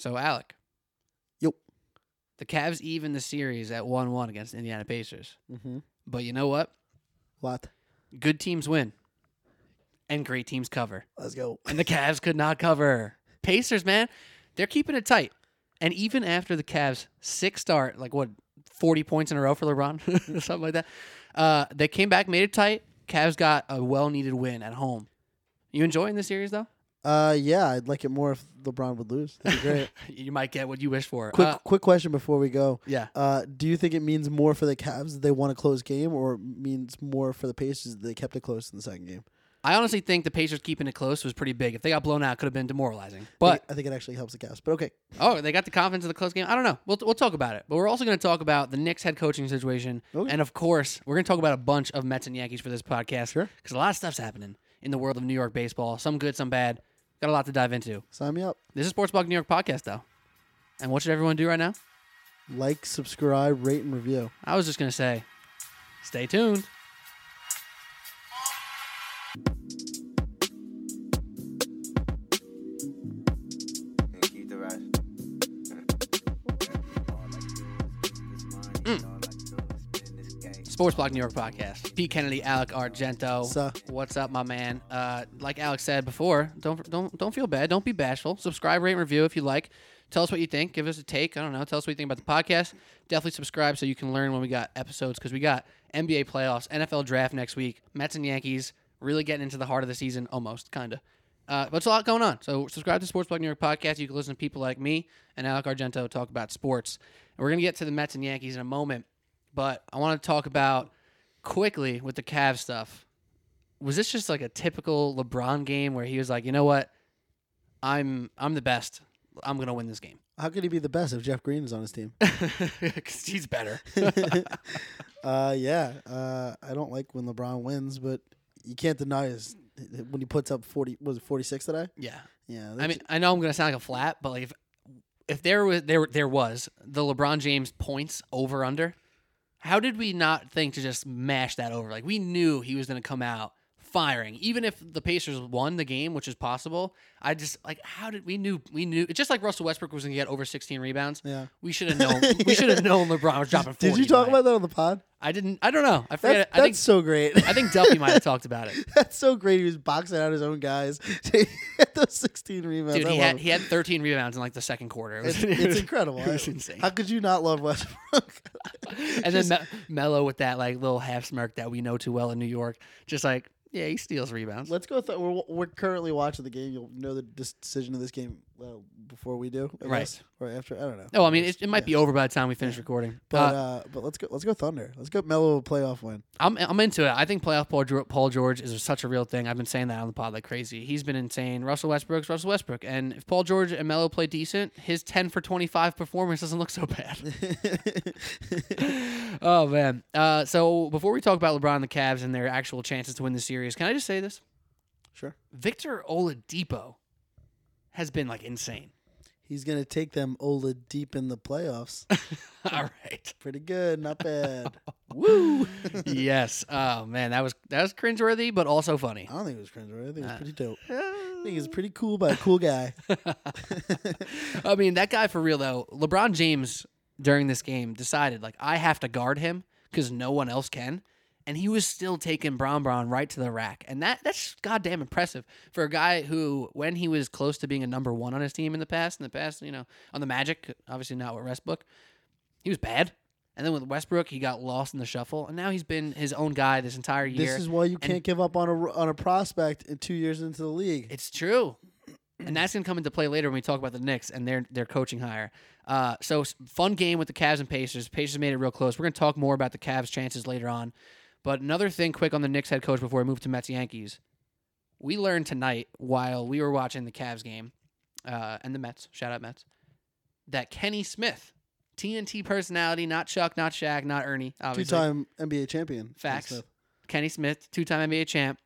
So Alec. Yep. The Cavs even the series at one one against the Indiana Pacers. Mm-hmm. But you know what? What? Good teams win. And great teams cover. Let's go. And the Cavs could not cover. Pacers, man, they're keeping it tight. And even after the Cavs six start, like what, forty points in a row for LeBron, something like that. Uh, they came back, made it tight. Cavs got a well needed win at home. You enjoying the series though? Uh, yeah, I'd like it more if LeBron would lose. That'd be great. you might get what you wish for. quick, Uh, quick question before we go. yeah. Uh, do you think it means more for the Cavs that they won a close game, or means more for the Pacers that they kept it close in the second game? I honestly think the Pacers keeping it close was pretty big. If they got blown out, it could have been demoralizing. I But think, I think it actually helps the Cavs. But okay, oh, they got the confidence of the close game. I don't know. We'll we'll talk about it. But we're also going to talk about the Knicks head coaching situation, Okay. and of course, we're going to talk about a bunch of Mets and Yankees for this podcast. Sure. Because a lot of stuff's happening in the world of New York baseball. Some good, some bad. Got a lot to dive into. sign me up. This is Sports Block New York podcast, though. And what should everyone do right now? Like, subscribe, rate, and review. I was just going to say, stay tuned. Sports Block New York podcast. Pete Kennedy, Alec Argento. Suh. What's up, my man? Uh, like Alex said before, don't don't don't feel bad. Don't be bashful. Subscribe, rate, and review if you like. Tell us what you think. Give us a take. I don't know. Tell us what you think about the podcast. Definitely subscribe so you can learn when we got episodes because we got NBA playoffs, NFL draft next week, Mets and Yankees. Really getting into the heart of the season, almost, kind of. Uh, but it's a lot going on. So subscribe to Sports Block New York podcast. You can listen to people like me and Alec Argento talk about sports. And we're gonna get to the Mets and Yankees in a moment, but I want to talk about quickly with the Cavs stuff. Was this just like a typical LeBron game where he was like, you know what, I'm I'm the best. I'm gonna win this game How could he be the best if Jeff Green is on his team? because he's better. uh, yeah. Uh, I don't like when LeBron wins, but you can't deny his when he puts up forty. Was it forty six today? yeah, Yeah. I mean, I know I'm gonna sound like a flat, but like if if there was there there was the LeBron James points over under, how did we not think to just mash that over? Like we knew he was gonna come out firing, even if the Pacers won the game, which is possible. I just like how did we knew we knew it's just like Russell Westbrook was gonna get over 16 rebounds. yeah. We should have known. We should have known LeBron was dropping. 40 Did you talk tonight. about that on the pod? I didn't. I don't know. I forget. That, I think. that's so great. I think Duffy might have talked about it. that's so great. He was boxing out his own guys to get those sixteen rebounds. Dude, I he had it. he had 13 rebounds in like the second quarter. It was, It's, it's incredible. It was insane. How could you not love Westbrook? and then Me- Melo with that like little half smirk that we know too well in New York, just like yeah, he steals rebounds. Let's go. Th- we're, we're currently watching the game. You'll know the decision of this game well, before we do, I Right. guess, or after. I don't know. No, I mean it, it might be over by the time we finish recording. But uh, uh, but let's go. Let's go Thunder. Let's go Melo playoff win. I'm I'm into it. I think playoff Paul, Geor- Paul George is such a real thing. I've been saying that on the pod like crazy. He's been insane. Russell Westbrook's Russell Westbrook, and if Paul George and Melo play decent, his 10 for 25 performance doesn't look so bad. oh man. Uh, so before we talk about LeBron and the Cavs and their actual chances to win the series, can I just say this? sure. Victor Oladipo has been like insane. He's gonna take them Ola deep in the playoffs. All right. Pretty good, not bad. Woo! yes. Oh man, that was that was cringeworthy, but also funny. I don't think it was cringe. I think it was Uh, pretty dope. I think he's pretty cool by a cool guy. I mean, that guy for real though. LeBron James during this game decided like I have to guard him because no one else can, and he was still taking Brown Brown right to the rack, and that that's goddamn impressive for a guy who, when he was close to being a number one on his team in the past, in the past, you know, on the Magic, obviously not with Westbrook, he was bad. And then with Westbrook, he got lost in the shuffle, and now he's been his own guy this entire year. This is why you And- can't give up on a on a prospect in two years into the league. It's true. And that's gonna come into play later when we talk about the Knicks and their their coaching hire. Uh, so fun game with the Cavs and Pacers. Pacers made it real close. We're gonna talk more about the Cavs' chances later on. But another thing, quick on the Knicks head coach before we move to Mets Yankees. We learned tonight while we were watching the Cavs game uh, and the Mets. Shout out Mets. That Kenny Smith, TNT personality, not Chuck, not Shaq, not Ernie. Two time NBA champion. Facts. Smith. Kenny Smith, two time NBA champ.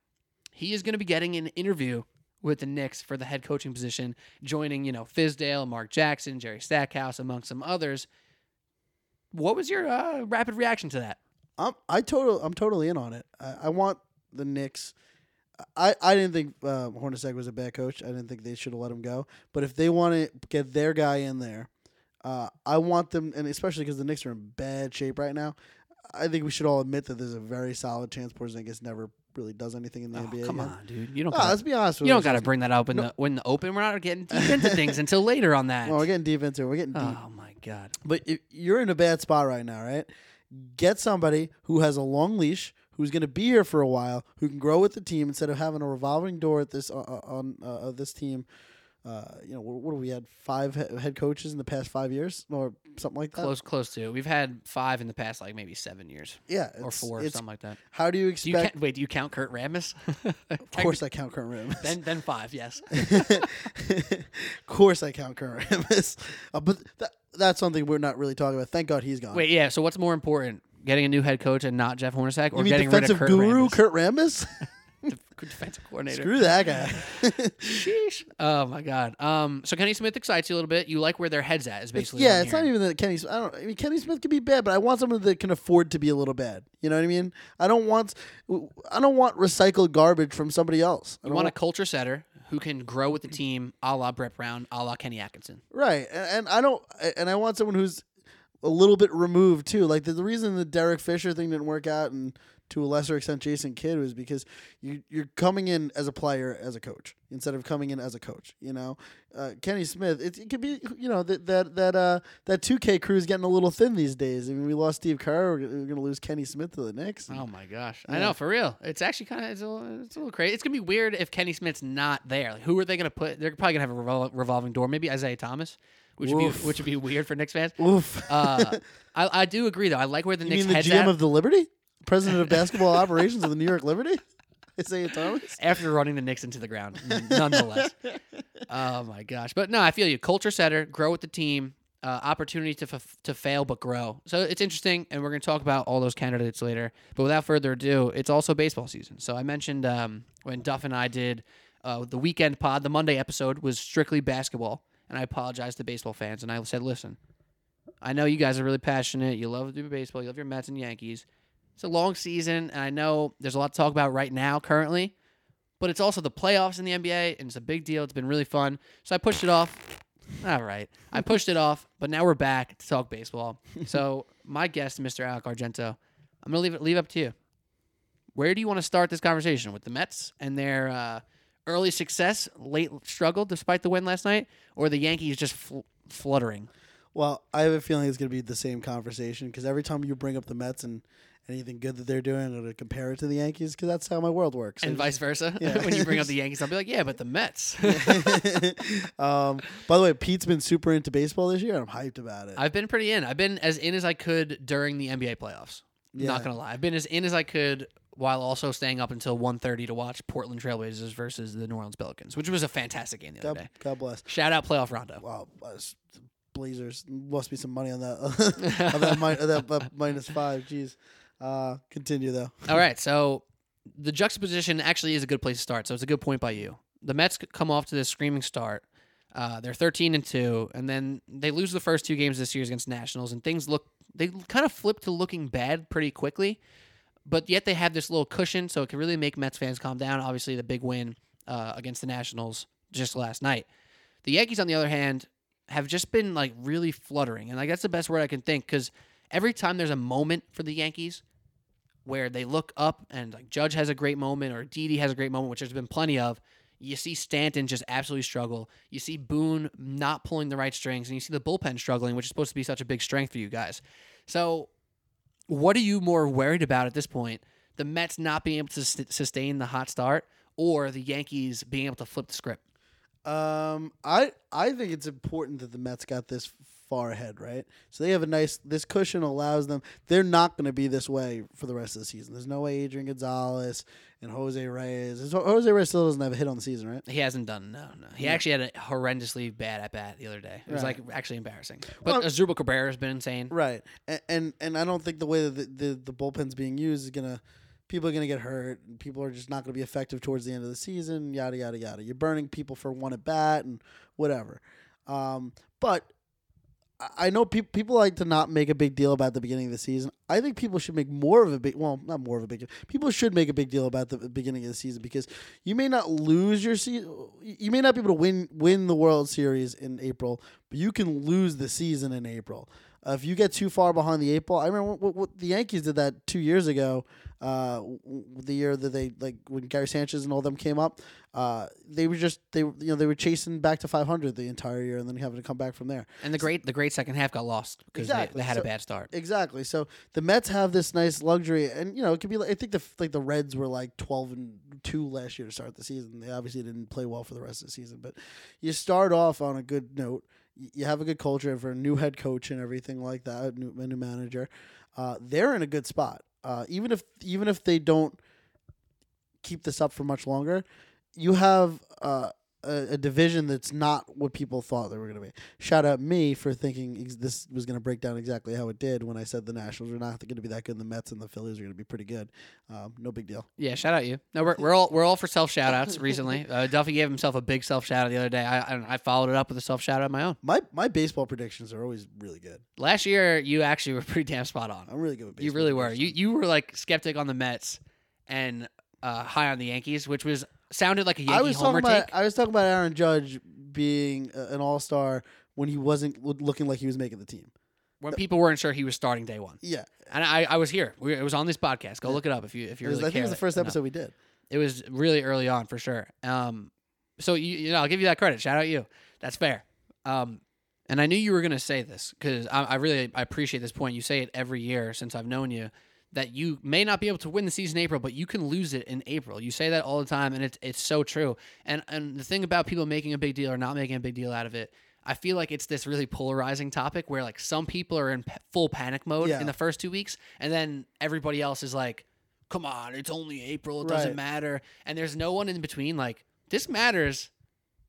He is going to be getting an interview with the Knicks for the head coaching position, joining, you know, Fizdale, Mark Jackson, Jerry Stackhouse, among some others. What was your uh, rapid reaction to that? I'm I total I'm totally in on it. I, I want the Knicks. I, I didn't think uh, Hornacek was a bad coach. I didn't think they should have let him go. But if they want to get their guy in there, uh, I want them, and especially because the Knicks are in bad shape right now. I think we should all admit that there's a very solid chance Porzingis never really does anything in the Oh, NBA. come again. on, dude. You don't. Ah, gotta, let's be honest. you don't got to bring that up in the when the open. We're not getting deep into things until later on that. Well, we're getting deep into it. We're getting deep. oh my god. But you're in a bad spot right now, right? Get somebody who has a long leash, who's going to be here for a while, who can grow with the team instead of having a revolving door at this uh, uh, on uh, this team. Uh, you know, what, do we had five head coaches in the past five years or something like that? Close, close to. We've had five in the past, like maybe seven years yeah, or four, It's, something like that. how do you Do you expect? count, wait? Do you count Kurt Rambis? of course, I count Kurt Rambis. then, then five. Yes. of course, I count Kurt Rambis. Uh, but that, that's something we're not really talking about. Thank God he's gone. Wait, yeah. So what's more important, getting a new head coach and not Jeff Hornacek, or getting rid of defensive Kurt guru? Kurt Rambis? Def- defensive coordinator. Screw that guy. Sheesh. Oh my God. Um. So Kenny Smith excites you a little bit. You like where their heads at? Is basically. what yeah, it's not even that Kenny. I don't. I mean, Kenny Smith can be bad, but I want someone that can afford to be a little bad. You know what I mean? I don't want. I don't want recycled garbage from somebody else. I You don't want a culture setter who can grow with the team, a la Brett Brown, a la Kenny Atkinson. right, and, and I don't. And I want someone who's a little bit removed too. Like the, the reason the Derek Fisher thing didn't work out, and to a lesser extent Jason Kidd, was because you you're coming in as a player as a coach instead of coming in as a coach. You know, uh, Kenny Smith. It, it could be you know that that that uh that two K crew is getting a little thin these days. I mean, we lost Steve Kerr. We're, gonna- we're going to lose Kenny Smith to the Knicks. Oh my gosh! I know for real. It's actually kind of it's a, little, it's a little crazy. It's gonna be weird if Kenny Smith's not there. Like, who are they gonna put? They're probably gonna have a revol- revolving door. Maybe Isiah Thomas, which would be which would be weird for Knicks fans. Oof. Uh, I, I do agree though. I like where the you Knicks mean the GM at of the Liberty, president of basketball operations of the New York Liberty, Isiah Thomas? after running the Knicks into the ground. Nonetheless, oh my gosh! But no, I feel you. Culture setter, grow with the team. Uh, opportunity to f- to fail but grow. So it's interesting, and we're going to talk about all those candidates later. But without further ado, it's also baseball season. So I mentioned um, when Duff and I did uh, the weekend pod, the Monday episode was strictly basketball, and I apologized to baseball fans, and I said, listen, I know you guys are really passionate. You love to do baseball. You love your Mets and Yankees. It's a long season, and I know there's a lot to talk about right now, currently. But it's also the playoffs in the NBA, and it's a big deal. It's been really fun. So I pushed it off. All right, I pushed it off, but now we're back to talk baseball. So my guest, Mr. Alec Argento, I'm gonna leave it leave it up to you. Where do you want to start this conversation with the Mets and their uh, early success, late struggle despite the win last night, or the Yankees just fl- fluttering? Well, I have a feeling it's going to be the same conversation because every time you bring up the Mets and anything good that they're doing, I'm going to compare it to the Yankees because that's how my world works. and vice versa. Yeah. when you bring up the Yankees, I'll be like, yeah, but the Mets. um, by the way, Pete's been super into baseball this year. and I'm hyped about it. I've been pretty in. I've been as in as I could during the NBA playoffs. Yeah. Not gonna lie, I've been as in as I could while also staying up until 1.30 to watch Portland Trailblazers versus the New Orleans Pelicans, which was a fantastic game the other God, day. God bless. Shout out playoff Rondo. Wow, Blazers must be some money on that. on that, mi- that uh, minus five. Jeez. Uh, continue though. All right, so the juxtaposition actually is a good place to start. So it's a good point by you. The Mets come off to this screaming start. Uh, they're 13 and two, and then they lose the first two games this year against Nationals, and things look they kind of flip to looking bad pretty quickly. But yet they have this little cushion, so it can really make Mets fans calm down. Obviously, the big win uh, against the Nationals just last night. The Yankees, on the other hand, have just been like really fluttering, and like that's the best word I can think because every time there's a moment for the Yankees where they look up and like Judge has a great moment or Didi has a great moment, which there's been plenty of. You see Stanton just absolutely struggle. You see Boone not pulling the right strings, and you see the bullpen struggling, which is supposed to be such a big strength for you guys. So, what are you more worried about at this point? The Mets not being able to sus- sustain the hot start, or the Yankees being able to flip the script? Um, I I think it's important that the Mets got this far ahead, right? So they have a nice. This cushion allows them. They're not going to be this way for the rest of the season. There's no way Adrian Gonzalez and Jose Reyes. Jose Reyes still doesn't have a hit on the season, right? He hasn't done no, no. He Yeah. actually had a horrendously bad at bat the other day. It was Right. like actually embarrassing. But Well- Asdrubal Cabrera has been insane. Right, and, and and I don't think the way that the, the, the bullpen's being used is gonna people are gonna get hurt. And people are just not gonna be effective towards the end of the season. Yada yada yada. You're burning people for one at bat and whatever. Um, but I know peop people like to not make a big deal about the beginning of the season. I think people should make more of a big, well, not more of a big. People should make a big deal about the beginning of the season because you may not lose your season. You may not be able to win win the World Series in April, but you can lose the season in April. Uh, if you get too far behind the eight ball, I remember what, what the Yankees did that two years ago. Uh, the year that they like when Gary Sanchez and all them came up, uh, they were just they you know they were chasing back to 500 the entire year and then having to come back from there. And the great the great second half got lost because they, Exactly. they had a bad start. Exactly. So the Mets have this nice luxury, and you know it could be. Like, I think the like the Reds were like twelve and two last year to start the season. They obviously didn't play well for the rest of the season, but you start off on a good note. You have a good culture for a new head coach and everything like that. New, a new manager. Uh, they're in a good spot. Uh, even if even if they don't keep this up for much longer, you have uh, a, a division that's not what people thought they were going to be. Shout out me for thinking ex- this was going to break down exactly how it did when I said the Nationals are not going to be that good, and the Mets and the Phillies are going to be pretty good. Um, no big deal. Yeah, shout out you. No, we're, we're all we're all for self shout outs recently. Uh, Duffy gave himself a big self shout out the other day. I, I I followed it up with a self shout out of my own. My my baseball predictions are always really good. Last year, you actually were pretty damn spot on. I'm really good with baseball. You really were. You you were like skeptic on the Mets and uh, high on the Yankees, which was sounded like a Yankee I was homer talking about take. I was talking about Aaron Judge being an all star when he wasn't looking like he was making the team. when people weren't sure he was starting day one. Yeah, And I, I was here. We, it was on this podcast. Go look it up if you if you really I think it was the first to know. episode we did. It was really early on for sure. Um, so you, you know, I'll give you that credit. Shout out you. That's fair. Um, and I knew you were gonna say this because I, I really I appreciate this point. You say it every year since I've known you that you may not be able to win the season in April, but you can lose it in April. You say that all the time, and it's it's so true. And and the thing about people making a big deal or not making a big deal out of it. I feel like it's this really polarizing topic where like some people are in pa- full panic mode Yeah. in the first two weeks, and then everybody else is like, "Come on, it's only April. It doesn't matter." And there's no one in between. Like this matters,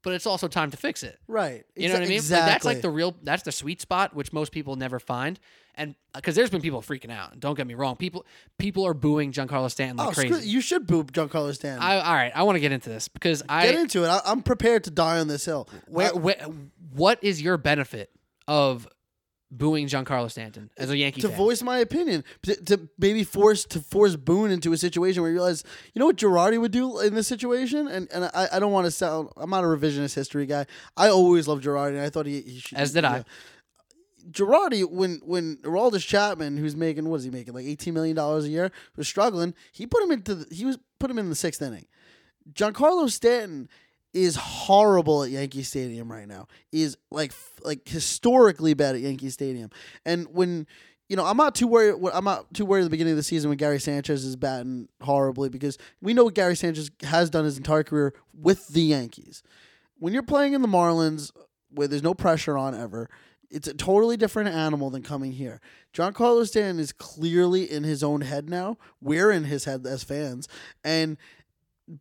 but it's also time to fix it. Right. You know Exa- what I mean? Exactly. Like, that's like the real. That's the sweet spot, which most people never find. And because there's been people freaking out. Don't get me wrong. People people are booing Giancarlo Stanton like oh, screw, crazy. you should boo Giancarlo Stanton. I, all right, I want to get into this because I Get into it. I, I'm prepared to die on this hill. where, Uh, where what is your benefit of booing Giancarlo Stanton as a Yankee to fan? voice my opinion, to, to maybe force to force Boone into a situation where you realize, you know what Girardi would do in this situation, and and I, I don't want to sound, I'm not a revisionist history guy. I always loved Girardi, and I thought he, he should. As did you I. know. Girardi, when when Aroldis Chapman, who's making what is he making like eighteen million dollars a year, was struggling. He put him into the, he was put him in the sixth inning. Giancarlo Stanton is horrible at Yankee Stadium right now. Is like like historically bad at Yankee Stadium. And when you know, I'm not too worried. I'm not too worried at the beginning of the season when Gary Sanchez is batting horribly because we know what Gary Sanchez has done his entire career with the Yankees. When you're playing in the Marlins, where there's no pressure on ever, it's a totally different animal than coming here. Giancarlo Stanton is clearly in his own head now. We're in his head as fans, and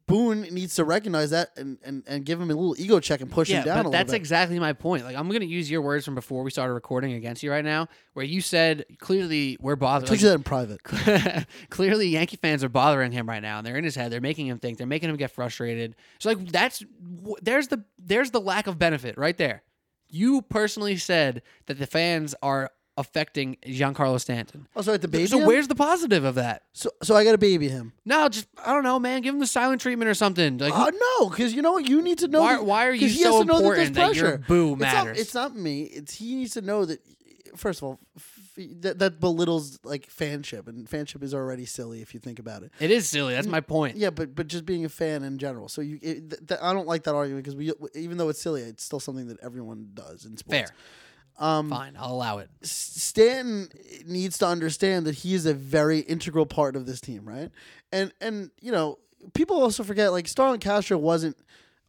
Boone needs to recognize that and, and, and give him a little ego check and push yeah, him down a but that's bit. exactly my point. Like I'm gonna use your words from before we started recording against you right now, where you said clearly we're bothering. I told you that in private. clearly Yankee fans are bothering him right now and they're in his head they're making him think they're making him get frustrated so like that's there's the there's the lack of benefit right there you personally said that the fans are affecting Giancarlo Stanton Also, at the baby. so him? where's the positive of that so so I got to baby him. no just I don't know man give him the silent treatment or something like Uh, no, because you know what? You need to know. Why- that- why are you he so has to know that, there's important that your pressure. boo It's matters? Not, it's not me. It's he needs to know that. First of all, f- that that belittles like fanship, and fanship is already silly if you think about it. it is silly that's my point Yeah, but but just being a fan in general. So you, it, th- th- I don't like that argument because we, even though it's silly, it's still something that everyone does in sports. fair Um, fine I'll allow it Stanton needs to understand that he is a very integral part of this team, right? And and you know, people also forget like Starlin Castro wasn't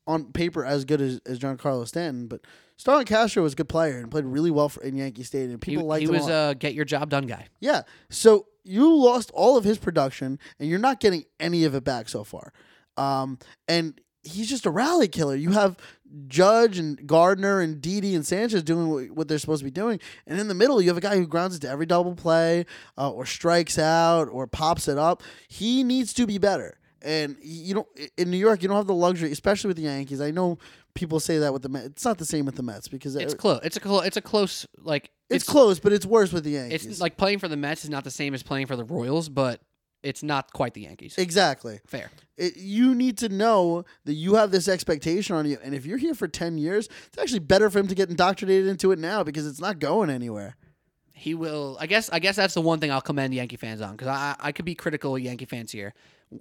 on paper as good as, as Giancarlo Stanton, but Starlin Castro was a good player and played really well for, in Yankee Stadium. he, People liked he him. a was a get your job done guy yeah. So you lost all of his production, and you're not getting any of it back so far. Um, and he's just a rally killer. You have Judge and Gardner and Didi and Sanchez doing what, they're supposed to be doing, and in the middle you have a guy who grounds it to every double play, uh, or strikes out, or pops it up. He needs to be better. and you don't in New York you don't have the luxury, especially with the Yankees. I know people say that with the Mets. It's not the same with the Mets because It's close. It's a clo- It's a close like it's, close, but it's worse with the Yankees. It's like playing for the Mets is not the same as playing for the Royals, but it's not quite the Yankees. exactly. Fair. It, you need to know that you have this expectation on you, and if you're here for ten years, it's actually better for him to get indoctrinated into it now because it's not going anywhere. He will. I guess. I guess that's the one thing I'll commend Yankee fans on because I I could be critical of Yankee fans here.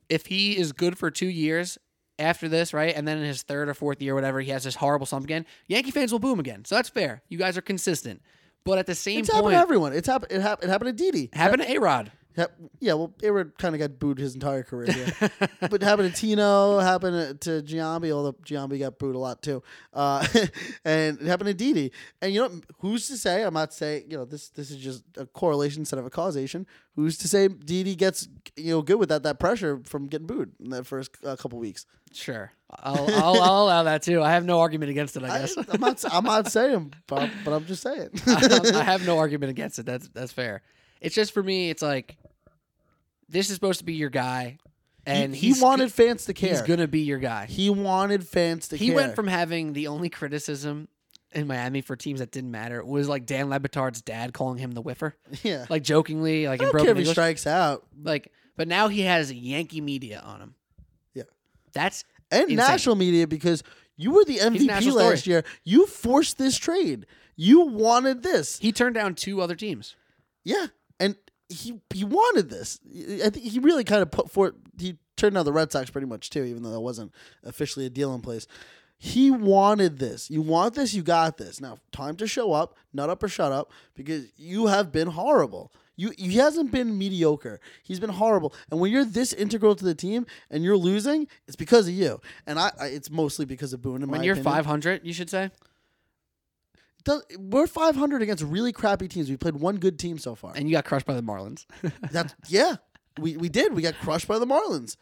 If he is good for two years after this, right, and then in his third or fourth year, whatever, he has this horrible slump again, Yankee fans will boom again. So that's fair. You guys are consistent. But at the same It's happened point, to everyone. It's happened. It, hap- it happened to Didi. happened to A Rod. Yeah, well, Arod kind of got booed his entire career here. but it happened to Tino, happened to Giambi, although Giambi got booed a lot too. Uh, and it happened to Didi. And you know, who's to say? I'm not saying, you know, this this is just a correlation instead of a causation. Who's to say Didi gets, you know, good with that that pressure from getting booed in that first uh, couple weeks? Sure, I'll, I'll, I'll allow that too. I have no argument against it. I I, guess am not, I'm not saying, but, but I'm just saying. I have no argument against it. That's that's fair. It's just for me. It's like this is supposed to be your guy, and he, he wanted fans to care. He's gonna be your guy. He wanted fans to care. He care. went from having the only criticism in Miami for teams that didn't matter was like Dan Le Batard's dad calling him the whiffer, yeah. like jokingly, like I in broken English. strikes out. Like, but now he has Yankee media on him. Yeah. That's and Insane. national media because you were the MVP last story. year. You forced this trade. You wanted this. he turned down two other teams. Yeah, he he wanted this. I think he really kind of put forth. He turned down the Red Sox pretty much too, even though that wasn't officially a deal in place. He wanted this. You want this. You got this. Now, time to show up. Nut up or shut up, because you have been horrible. You he hasn't been mediocre. He's been horrible. And when you're this integral to the team and you're losing, it's because of you. And I, I it's mostly because of Boone. In When you're opinion. 500, you should say, Does, we're 500 against really crappy teams. We played one good team so far. and you got crushed by the Marlins. That's yeah. We we did. We got crushed by the Marlins.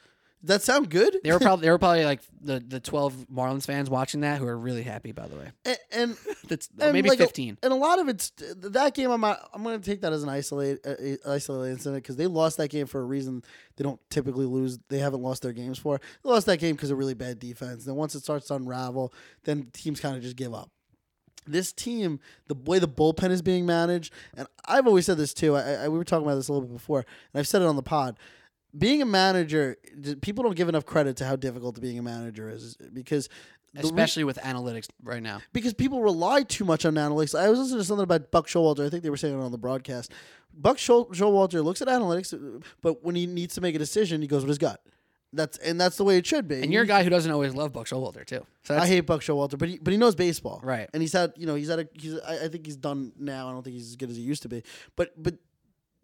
Does that sound good? They were probably they were probably like the the 12 Marlins fans watching that who are really happy. By the way, and, and, that's and maybe like a- 15. and a lot of it's that game. I'm not, I'm going to take that as an isolated uh, isolated incident because they lost that game for a reason. They don't typically lose. They haven't lost their games for. They lost that game because of really bad defense. Then once it starts to unravel, then teams kind of just give up. This team, the way the bullpen is being managed, and I've always said this too. I, I we were talking about this a little bit before, and I've said it on the pod. Being a manager, people don't give enough credit to how difficult being a manager is because the re- especially with analytics right now. because people rely too much on analytics. I was listening to something about Buck Showalter. I think they were saying it on the broadcast. Buck Showalter looks at analytics, but when he needs to make a decision, he goes with his gut. That's and that's the way it should be. And you're a guy who doesn't always love Buck Showalter too. So I hate Buck Showalter, but he but he knows baseball, Right. And he's had you know he's had a he's I, I think he's done now. I don't think he's as good as he used to be, but but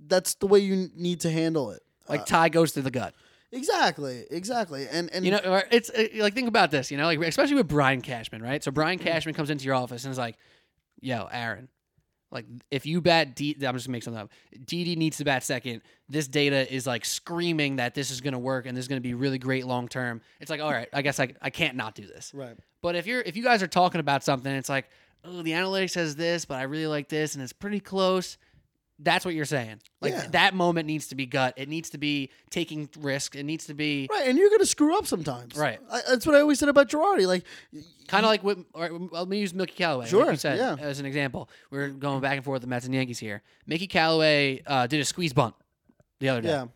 that's the way you need to handle it. like Uh, Tie goes to the gut. exactly, exactly, and and You know, it's uh, like think about this. You know, like especially with Brian Cashman, right? So Brian Cashman comes into your office and is like, "Yo, Aaron, like if you bat D, I'm just gonna make something up. Didi needs to bat second. This data is like screaming that this is gonna work and this is gonna be really great long term. It's like, all right, I guess I I can't not do this. right. But if you're if you guys are talking about something, it's like, oh, the analytics says this, but I really like this, and it's pretty close. That's what you're saying. Like Yeah. that moment needs to be gut. It needs to be taking risk. It needs to be Right, and you're gonna screw up sometimes. Right. I, that's what I always said about Girardi. Like, kind of like what. Or, let me use Mickey Callaway. Sure, like you said, yeah. as an example. We're going back and forth with the Mets and Yankees here. Mickey Callaway uh, did a squeeze bunt the other day. yeah,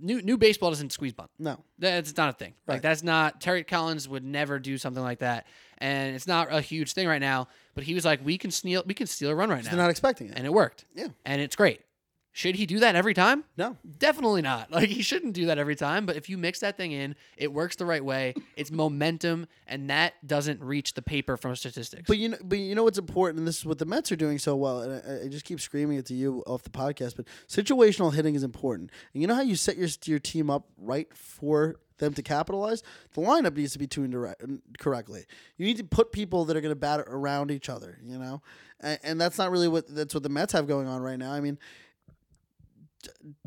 New new baseball doesn't squeeze bunt. no, That's not a thing. Right. Like that's not Terry Collins would never do something like that, and it's not a huge thing right now. But he was like, we can steal, we can steal a run right now, they're not expecting it. and it worked. Yeah. and it's great. Should he do that every time? No, Definitely not. Like he shouldn't do that every time. But if you mix that thing in, it works the right way. It's momentum, and that doesn't reach the paper from statistics. But you know, but you know what's important, and this is what the Mets are doing so well. And I, I just keep screaming it to you off the podcast. But situational hitting is important, and you know how you set your your team up right for them to capitalize. The lineup needs to be tuned direct, correctly. You need to put people that are going to bat around each other. You know, and, and that's not really what that's what the Mets have going on right now. I mean.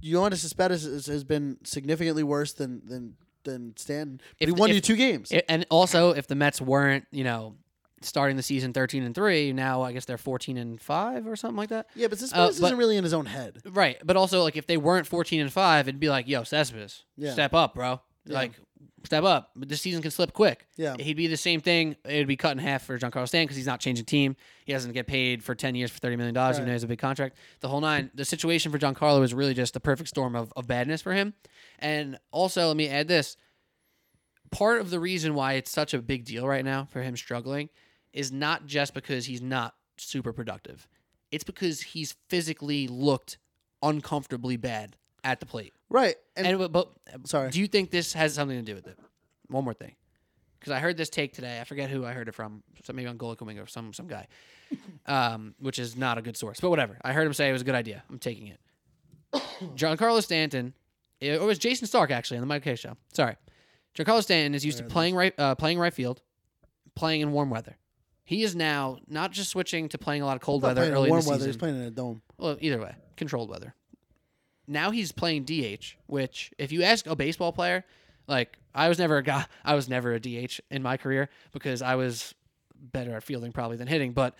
Yoenis Cespedes has, has been significantly worse than than than Stanton. But If- he won if- you two games. And also, if the Mets weren't, you know, starting the season thirteen and three, now I guess they're fourteen and five or something like that. yeah, but Cespedes uh, but- isn't really in his own head. Right, but also like if they weren't fourteen and five, it'd be like, yo, Cespedes, Yeah. step up, bro. Yeah. Like step up. But this season can slip quick. Yeah. He'd be the same thing. It'd be cut in half for Giancarlo Stanton because he's not changing team. He doesn't get paid for 10 years for $30 million, even Right. though he has a big contract. The whole nine. The situation for Giancarlo is really just the perfect storm of, of badness for him. And also, let me add this. Part of the reason why it's such a big deal right now for him struggling is not just because he's not super productive. It's because he's physically looked uncomfortably bad at the plate. Right. And, And, but, but sorry. do you think this has something to do with it? One more thing, because I heard this take today. I forget who I heard it from. So maybe on Golic or some some guy, um, which is not a good source. But whatever. I heard him say it was a good idea. I'm taking it. Giancarlo Stanton, it was Jayson Stark actually on the Mike Kay show. Sorry, Giancarlo Stanton is used to There playing right uh, playing right field, playing in warm weather. He is now not just switching to playing a lot of cold weather early warm in the weather. season. He's playing in a dome. Well, either way, controlled weather. Now he's playing DH, which if you ask a baseball player, like I was never a guy, I was never a DH in my career because I was better at fielding probably than hitting. But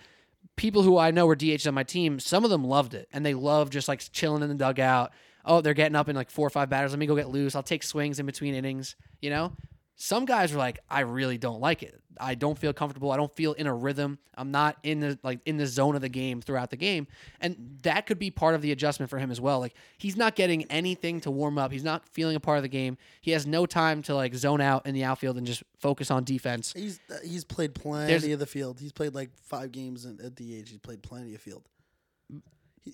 people who I know were DHs on my team, some of them loved it and they love just like chilling in the dugout. Oh, they're getting up in like four or five batters. Let me go get loose. I'll take swings in between innings. You know, some guys are like, I really don't like it. I don't feel comfortable. I don't feel in a rhythm. I'm not in the like in the zone of the game throughout the game. And that could be part of the adjustment for him as well. Like he's not getting anything to warm up. He's not feeling a part of the game. He has no time to like zone out in the outfield and just focus on defense. He's uh, he's played plenty There's- of the field. He's played like five games in, at DH. He's played plenty of field.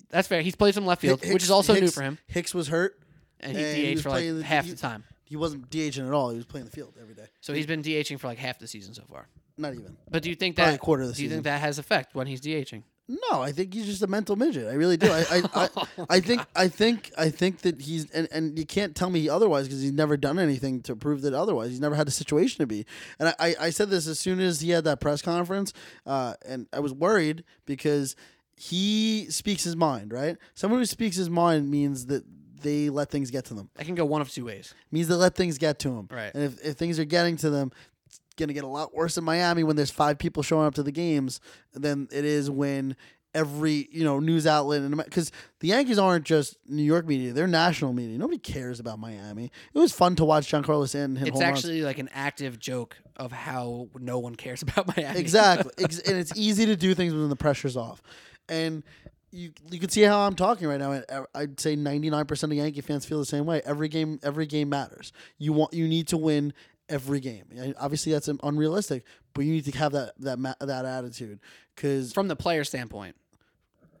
That's fair. He's played some left field, Hicks- which is also new for him. Hicks was hurt. And and he he DH for like playing half he- the time. He wasn't DHing at all. He was playing the field every day. So he's been DHing for like half the season so far. Not even. But do you think Probably that a quarter of the do you season. think that has effect when he's DHing? No, I think he's just a mental midget. I really do. I I, I, I think I think I think that he's and, and you can't tell me otherwise because he's never done anything to prove that otherwise. He's never had a situation to be. And I, I, I said this as soon as he had that press conference, uh, and I was worried because he speaks his mind. Right, someone who speaks his mind means that they let things get to them. That can go one of two ways. means they let things get to them. Right. And if, if things are getting to them, it's gonna get a lot worse in Miami when there's five people showing up to the games than it is when every you know news outlet and because the Yankees aren't just New York media; they're national media. Nobody cares about Miami. It was fun to watch Giancarlo Stanton hit It's home runs. actually like an active joke of how no one cares about Miami. exactly, Ex- and it's easy to do things when the pressure's off, and. You, you can see how I'm talking right now. I'd say 99% of Yankee fans feel the same way. Every game every game matters. You want you need to win every game. And Obviously that's unrealistic, but you need to have that that ma- that attitude cuz From the player standpoint,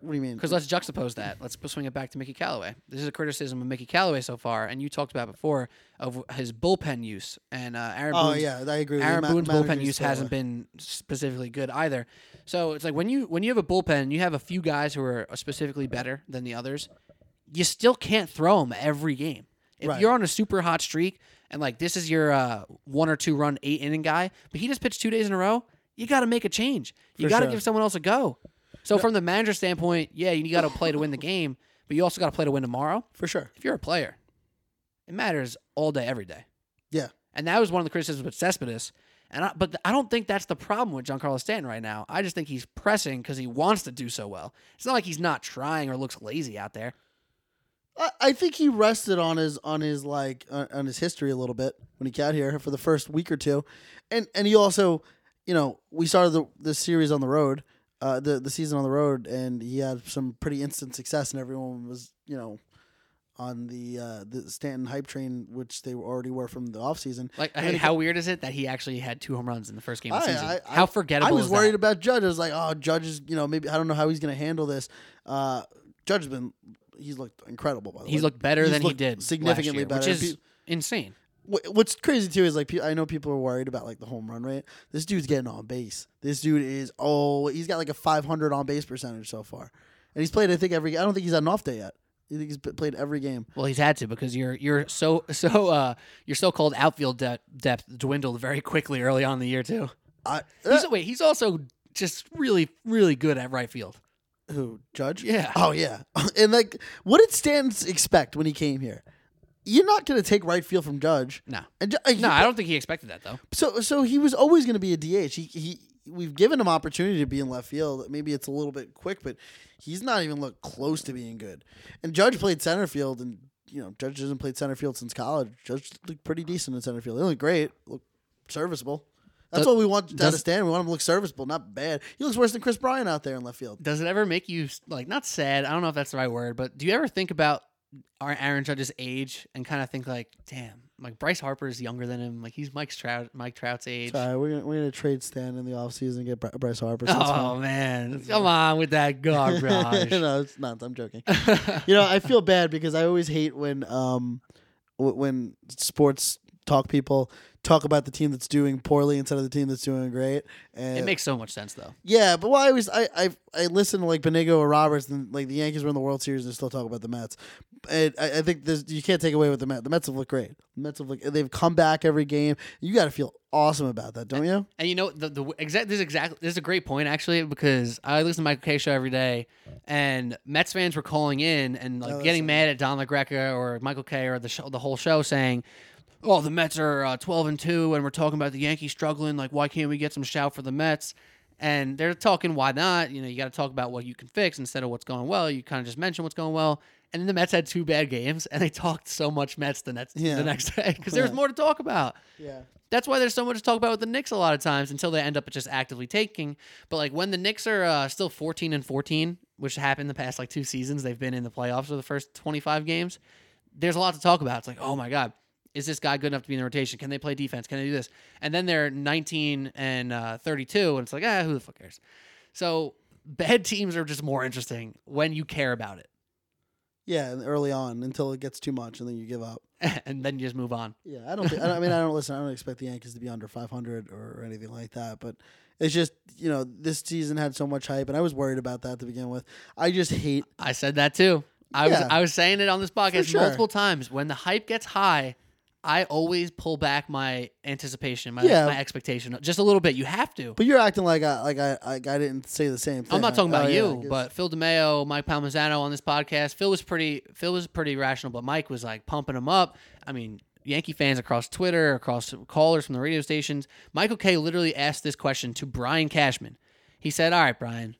what do you mean? because let's juxtapose that. Let's swing it back to Mickey Callaway. This is a criticism of Mickey Callaway so far, and you talked about before of his bullpen use and uh, Aaron. Oh Boone's, yeah, I agree. Aaron Ma- Boone's bullpen use hasn't been specifically good either. So it's like when you when you have a bullpen, and you have a few guys who are specifically better than the others. You still can't throw them every game. If Right. you're on a super hot streak and like this is your uh, one or two run eight inning guy, but he just pitched two days in a row, you got to make a change. You got to sure. give someone else a go. So from the manager standpoint, yeah, you got to play to win the game, but you also got to play to win tomorrow. for sure. If you're a player, it matters all day, every day. Yeah. And that was one of the criticisms with Cespedes. And I, but I don't think that's the problem with Giancarlo Stanton right now. I just think he's pressing because he wants to do so well. It's not like he's not trying or looks lazy out there. I, I think he rested on his on his like uh, on his history a little bit when he got here for the first week or two, and and he also, you know, we started the the series on the road, uh, the the season on the road, and he had some pretty instant success, and everyone was you know. On the uh, the Stanton hype train, which they already were from the offseason. Like, And how weird is it that he actually had two home runs in the first game of the I- season? I- how forgettable I was worried that? about Judge. I was like, oh, Judge is, you know, maybe I don't know how he's going to handle this. Uh, Judge has been, he's looked incredible. By the way, He's looked better He's than he did significantly last better. which is insane. What's crazy too is like I know people are worried about like the home run rate. This dude's getting on base. This dude is oh he's got like a 500 on base percentage so far, and he's played I think every. I don't think he's had an off day yet. I think he's played every game. Well, he's had to because you're you're so so uh your so-called outfield de- depth dwindled very quickly early on in the year too. I, He's, uh, wait, he's also just really really good at right field. who Judge? Yeah. Oh yeah, and like what did Stans expect when he came here? You're not going to take right field from Judge. No, And uh, he- no, I don't think he expected that though. So so he was always going to be a DH. He he we've given him opportunity to be in left field. Maybe it's a little bit quick, but he's not even looked close to being good. And Judge played center field and you know, Judge hasn't played center field since college. Judge looked pretty decent in center field. He looked great, look serviceable. That's Does- what we want to understand. We want him to look serviceable, not bad. He looks worse than Kris Bryant out there in left field. Does it ever make you like not sad? I don't know if that's the right word, but do you ever think about our Aaron Judge's age and kind of think like, damn, like Bryce Harper is younger than him. Like he's Mike Trout, Mike Trout's age. Sorry, we're gonna, we're gonna trade Stan in the offseason and get Bry- Bryce Harper. so Oh man, come on with that garbage. no, it's not. I'm joking. you know, I feel bad because I always hate when um w- when sports talk people talk about the team that's doing poorly instead of the team that's doing great. And it makes so much sense though. yeah, but well, I was I I I listen to like Benigno or Roberts and like the Yankees were in the World Series and still talk about the Mets. And I, I think there's you can't take away with the Mets. The Mets have looked great. The Mets have looked, they've come back every game. You got to feel awesome about that, don't you? And you know the the exact this is exactly this is a great point actually because I listen to Michael Kay show every day, and Mets fans were calling in and like Oh, getting mad at Don LaGreca or Michael Kay or the show, the whole show saying, "Oh, the Mets are uh, twelve and two, and we're talking about the Yankees struggling. Like, why can't we get some shout for the Mets?" And they're talking, why not? You know, you got to talk about what you can fix instead of what's going well. You kind of just mention what's going well. And then the Mets had two bad games, and they talked so much Mets the next Yeah. the next day because Yeah. more to talk about. Yeah. That's why there's so much to talk about with the Knicks a lot of times until they end up just actively taking. But like when the Knicks are uh, still 14 and 14, which happened the past like two seasons, they've been in the playoffs for the first 25 games. There's a lot to talk about. It's like, oh my god, is this guy good enough to be in the rotation? Can they play defense? Can they do this? And then they're 19 and uh, 32, and it's like, ah, who the fuck cares? So bad teams are just more interesting when you care about it, Yeah, and early on until it gets too much and then you give up. and then you just move on. Yeah, I don't. Think, I don't- I mean, I don't listen. I don't expect the Yankees to be under 500 or, or anything like that. But it's just you know this season had so much hype, and I was worried about that to begin with. I just hate. I said that too. I Yeah. was I was saying it on this podcast sure. multiple times. When the hype gets high, I always pull back my anticipation, my, Yeah. my expectation just a little bit. You have to. But you're acting like I like I like I didn't say the same thing. I'm not talking Oh, about yeah, I you, guess. but Phil DeMayo, Mike Palmisano on this podcast. Phil was pretty Phil was pretty rational, but Mike was like pumping him up. I mean, Yankee fans across Twitter, across callers from the radio stations. Michael Kay literally asked this question to Brian Cashman. He said, All right, Brian,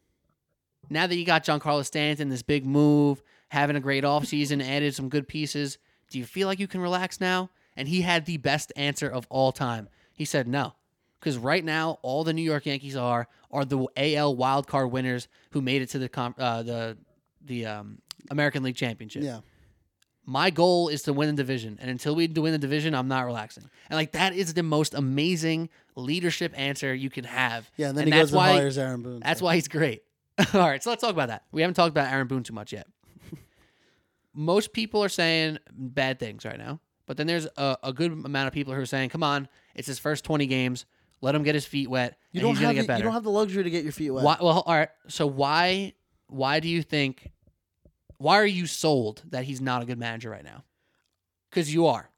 now that you got Giancarlo Stanton, this big move, having a great offseason, added some good pieces, do you feel like you can relax now? And he had the best answer of all time. He said no. Because right now, all the New York Yankees are are the AL wild card winners who made it to the uh, the the um, American League Championship. yeah, My goal is to win the division, and until we win the division, I'm not relaxing. And like that is the most amazing leadership answer you can have. yeah. And then and he that's goes and why hires Aaron Boone. that's why he's great. All right, so let's talk about that. We haven't talked about Aaron Boone too much yet. Most people are saying bad things right now, but then there's a, a good amount of people who are saying, "Come on, it's his first 20 games. Let him get his feet wet, you don't have the, get better." you don't have the luxury to get your feet wet. Why, well, all right. So why why do you think why are you sold that he's not a good manager right now? Because you are.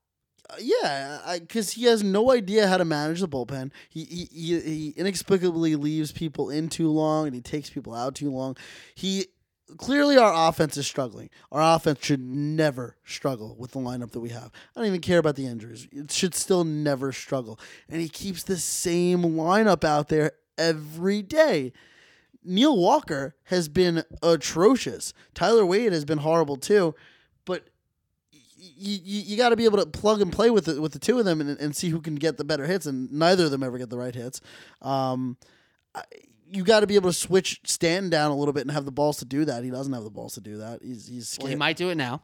Uh, yeah, because he has no idea how to manage the bullpen. He, he he he inexplicably leaves people in too long, and he takes people out too long. He clearly our offense is struggling. Our offense should never struggle with the lineup that we have. I don't even care about the injuries. It should still never struggle. And he keeps the same lineup out there every day. Neil Walker has been atrocious. Tyler Wade has been horrible too. But you, you, you got to be able to plug and play with the, with the two of them and, and see who can get the better hits, and neither of them ever get the right hits. Um, I- you got to be able to switch stand down a little bit and have the balls to do that. He doesn't have the balls to do that. He's he's Well, he might do it now.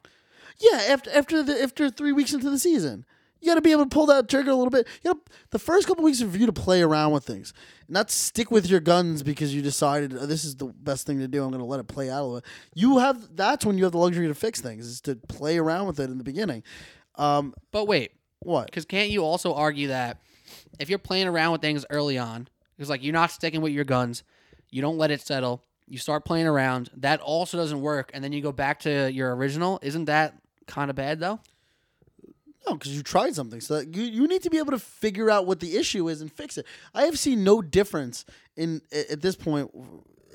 yeah. After after the after three weeks into the season, you got to be able to pull that trigger a little bit. You know, the first couple weeks are for you to play around with things, not stick with your guns because you decided oh, this is the best thing to do. I'm going to let it play out a little. You have that's when you have the luxury to fix things is to play around with it in the beginning. Um, But wait, what? because can't you also argue that if you're playing around with things early on, because like you're not sticking with your guns, you don't let it settle, you start playing around, that also doesn't work, and then you go back to your original. Isn't that kind of bad though? No, because you tried something. So you you need to be able to figure out what the issue is and fix it. I have seen no difference in at this point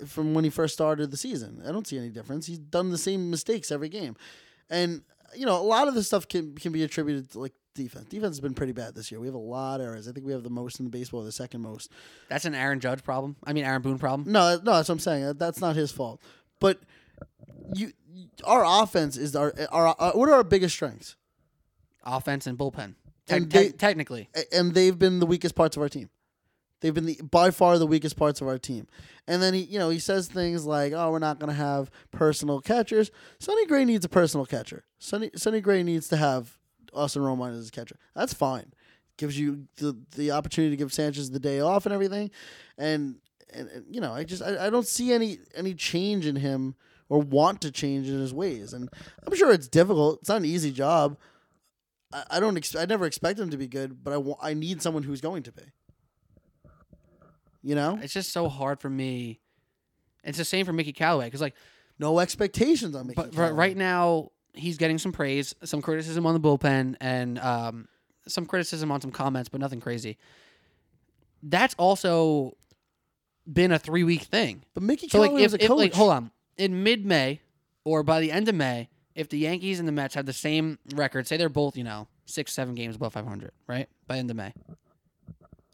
from when he first started the season. I don't see any difference. He's done the same mistakes every game, and you know a lot of the stuff can can be attributed to like defense. Defense has been pretty bad this year. We have a lot of errors. I think we have the most in the baseball, the second most. That's an Aaron Judge problem. I mean Aaron Boone problem. No, uh, no, that's what I'm saying. Uh, that's not his fault. But you our offense is our, uh, our, our what are our biggest strengths? Offense and bullpen. Te- And te- technically, and they've been the weakest parts of our team. They've been the, by far the weakest parts of our team. And then he, you know, he says things like, "Oh, we're not going to have personal catchers." Sonny Gray needs a personal catcher. Sonny Sonny Gray needs to have Austin Romine as a catcher. That's fine. Gives you the the opportunity to give Sanchez the day off and everything. And and, and, you know, I just I, I don't see any any change in him or want to change in his ways. And I'm sure it's difficult. It's not an easy job. I, don't. Ex- I never expect him to be good, but I wa- I need someone who's going to be. You know, it's just so hard for me. It's the same for Mickey Callaway because like, no expectations on Mickey. but Callaway. right now he's getting some praise, some criticism on the bullpen, and um, some criticism on some comments, but nothing crazy. That's also been a three week thing. but Mickey So like, Callaway if, was a if coach. like, hold on, in mid May or by the end of May, if the Yankees and the Mets have the same record, say they're both you know six seven games above five hundred, right? By end of May,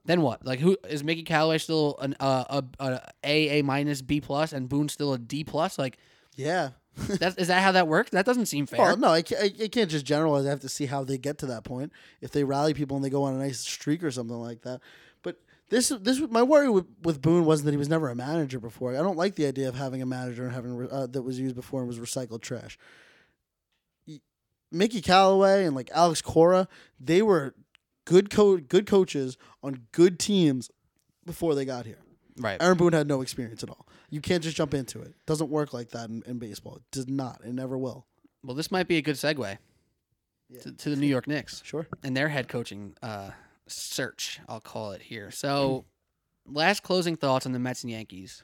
then what? Like, who is Mickey Callaway still an uh, a, a A A minus B plus and Boone still a D plus? Like, yeah. that's, is that how that works? That doesn't seem fair. Well, no, I can't, I I can't just generalize. I have to see how they get to that point. If they rally people and they go on a nice streak or something like that. But this, this, my worry with, with Boone wasn't that he was never a manager before. I don't like the idea of having a manager and having uh, that was used before and was recycled trash. Mickey Callaway and like Alex Cora, they were good co- good coaches on good teams before they got here. right. Aaron Boone had no experience at all. You can't just jump into it. It doesn't work like that in, in baseball. It does not. It never will. Well, this might be a good segue Yeah. to, to the New York Knicks. Sure. and their head coaching uh, search, I'll call it here. So, last closing thoughts on the Mets and Yankees.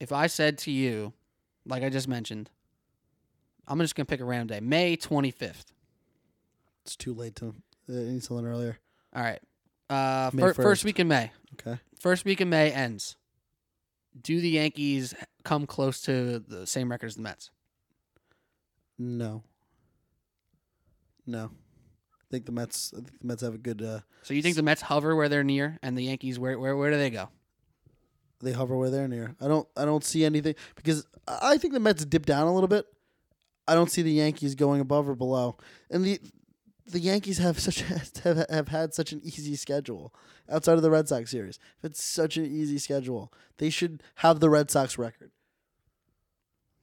If I said to you, like I just mentioned, I'm just going to pick a random day, May 25th. It's too late to. Uh, need something earlier. All right. Uh, May fir- first 1st. week in May. Okay. First week in May ends. Do the Yankees come close to the same record as the Mets? No. No. I think the Mets. I think the Mets have a good. Uh, So you think the Mets hover where they're near, and the Yankees where where where do they go? they hover where they're near. I don't. I don't see anything because I I think the Mets dip down a little bit. I don't see the Yankees going above or below, and the the Yankees have such have have had such an easy schedule outside of the Red Sox series. It's such an easy schedule. They should have the Red Sox record.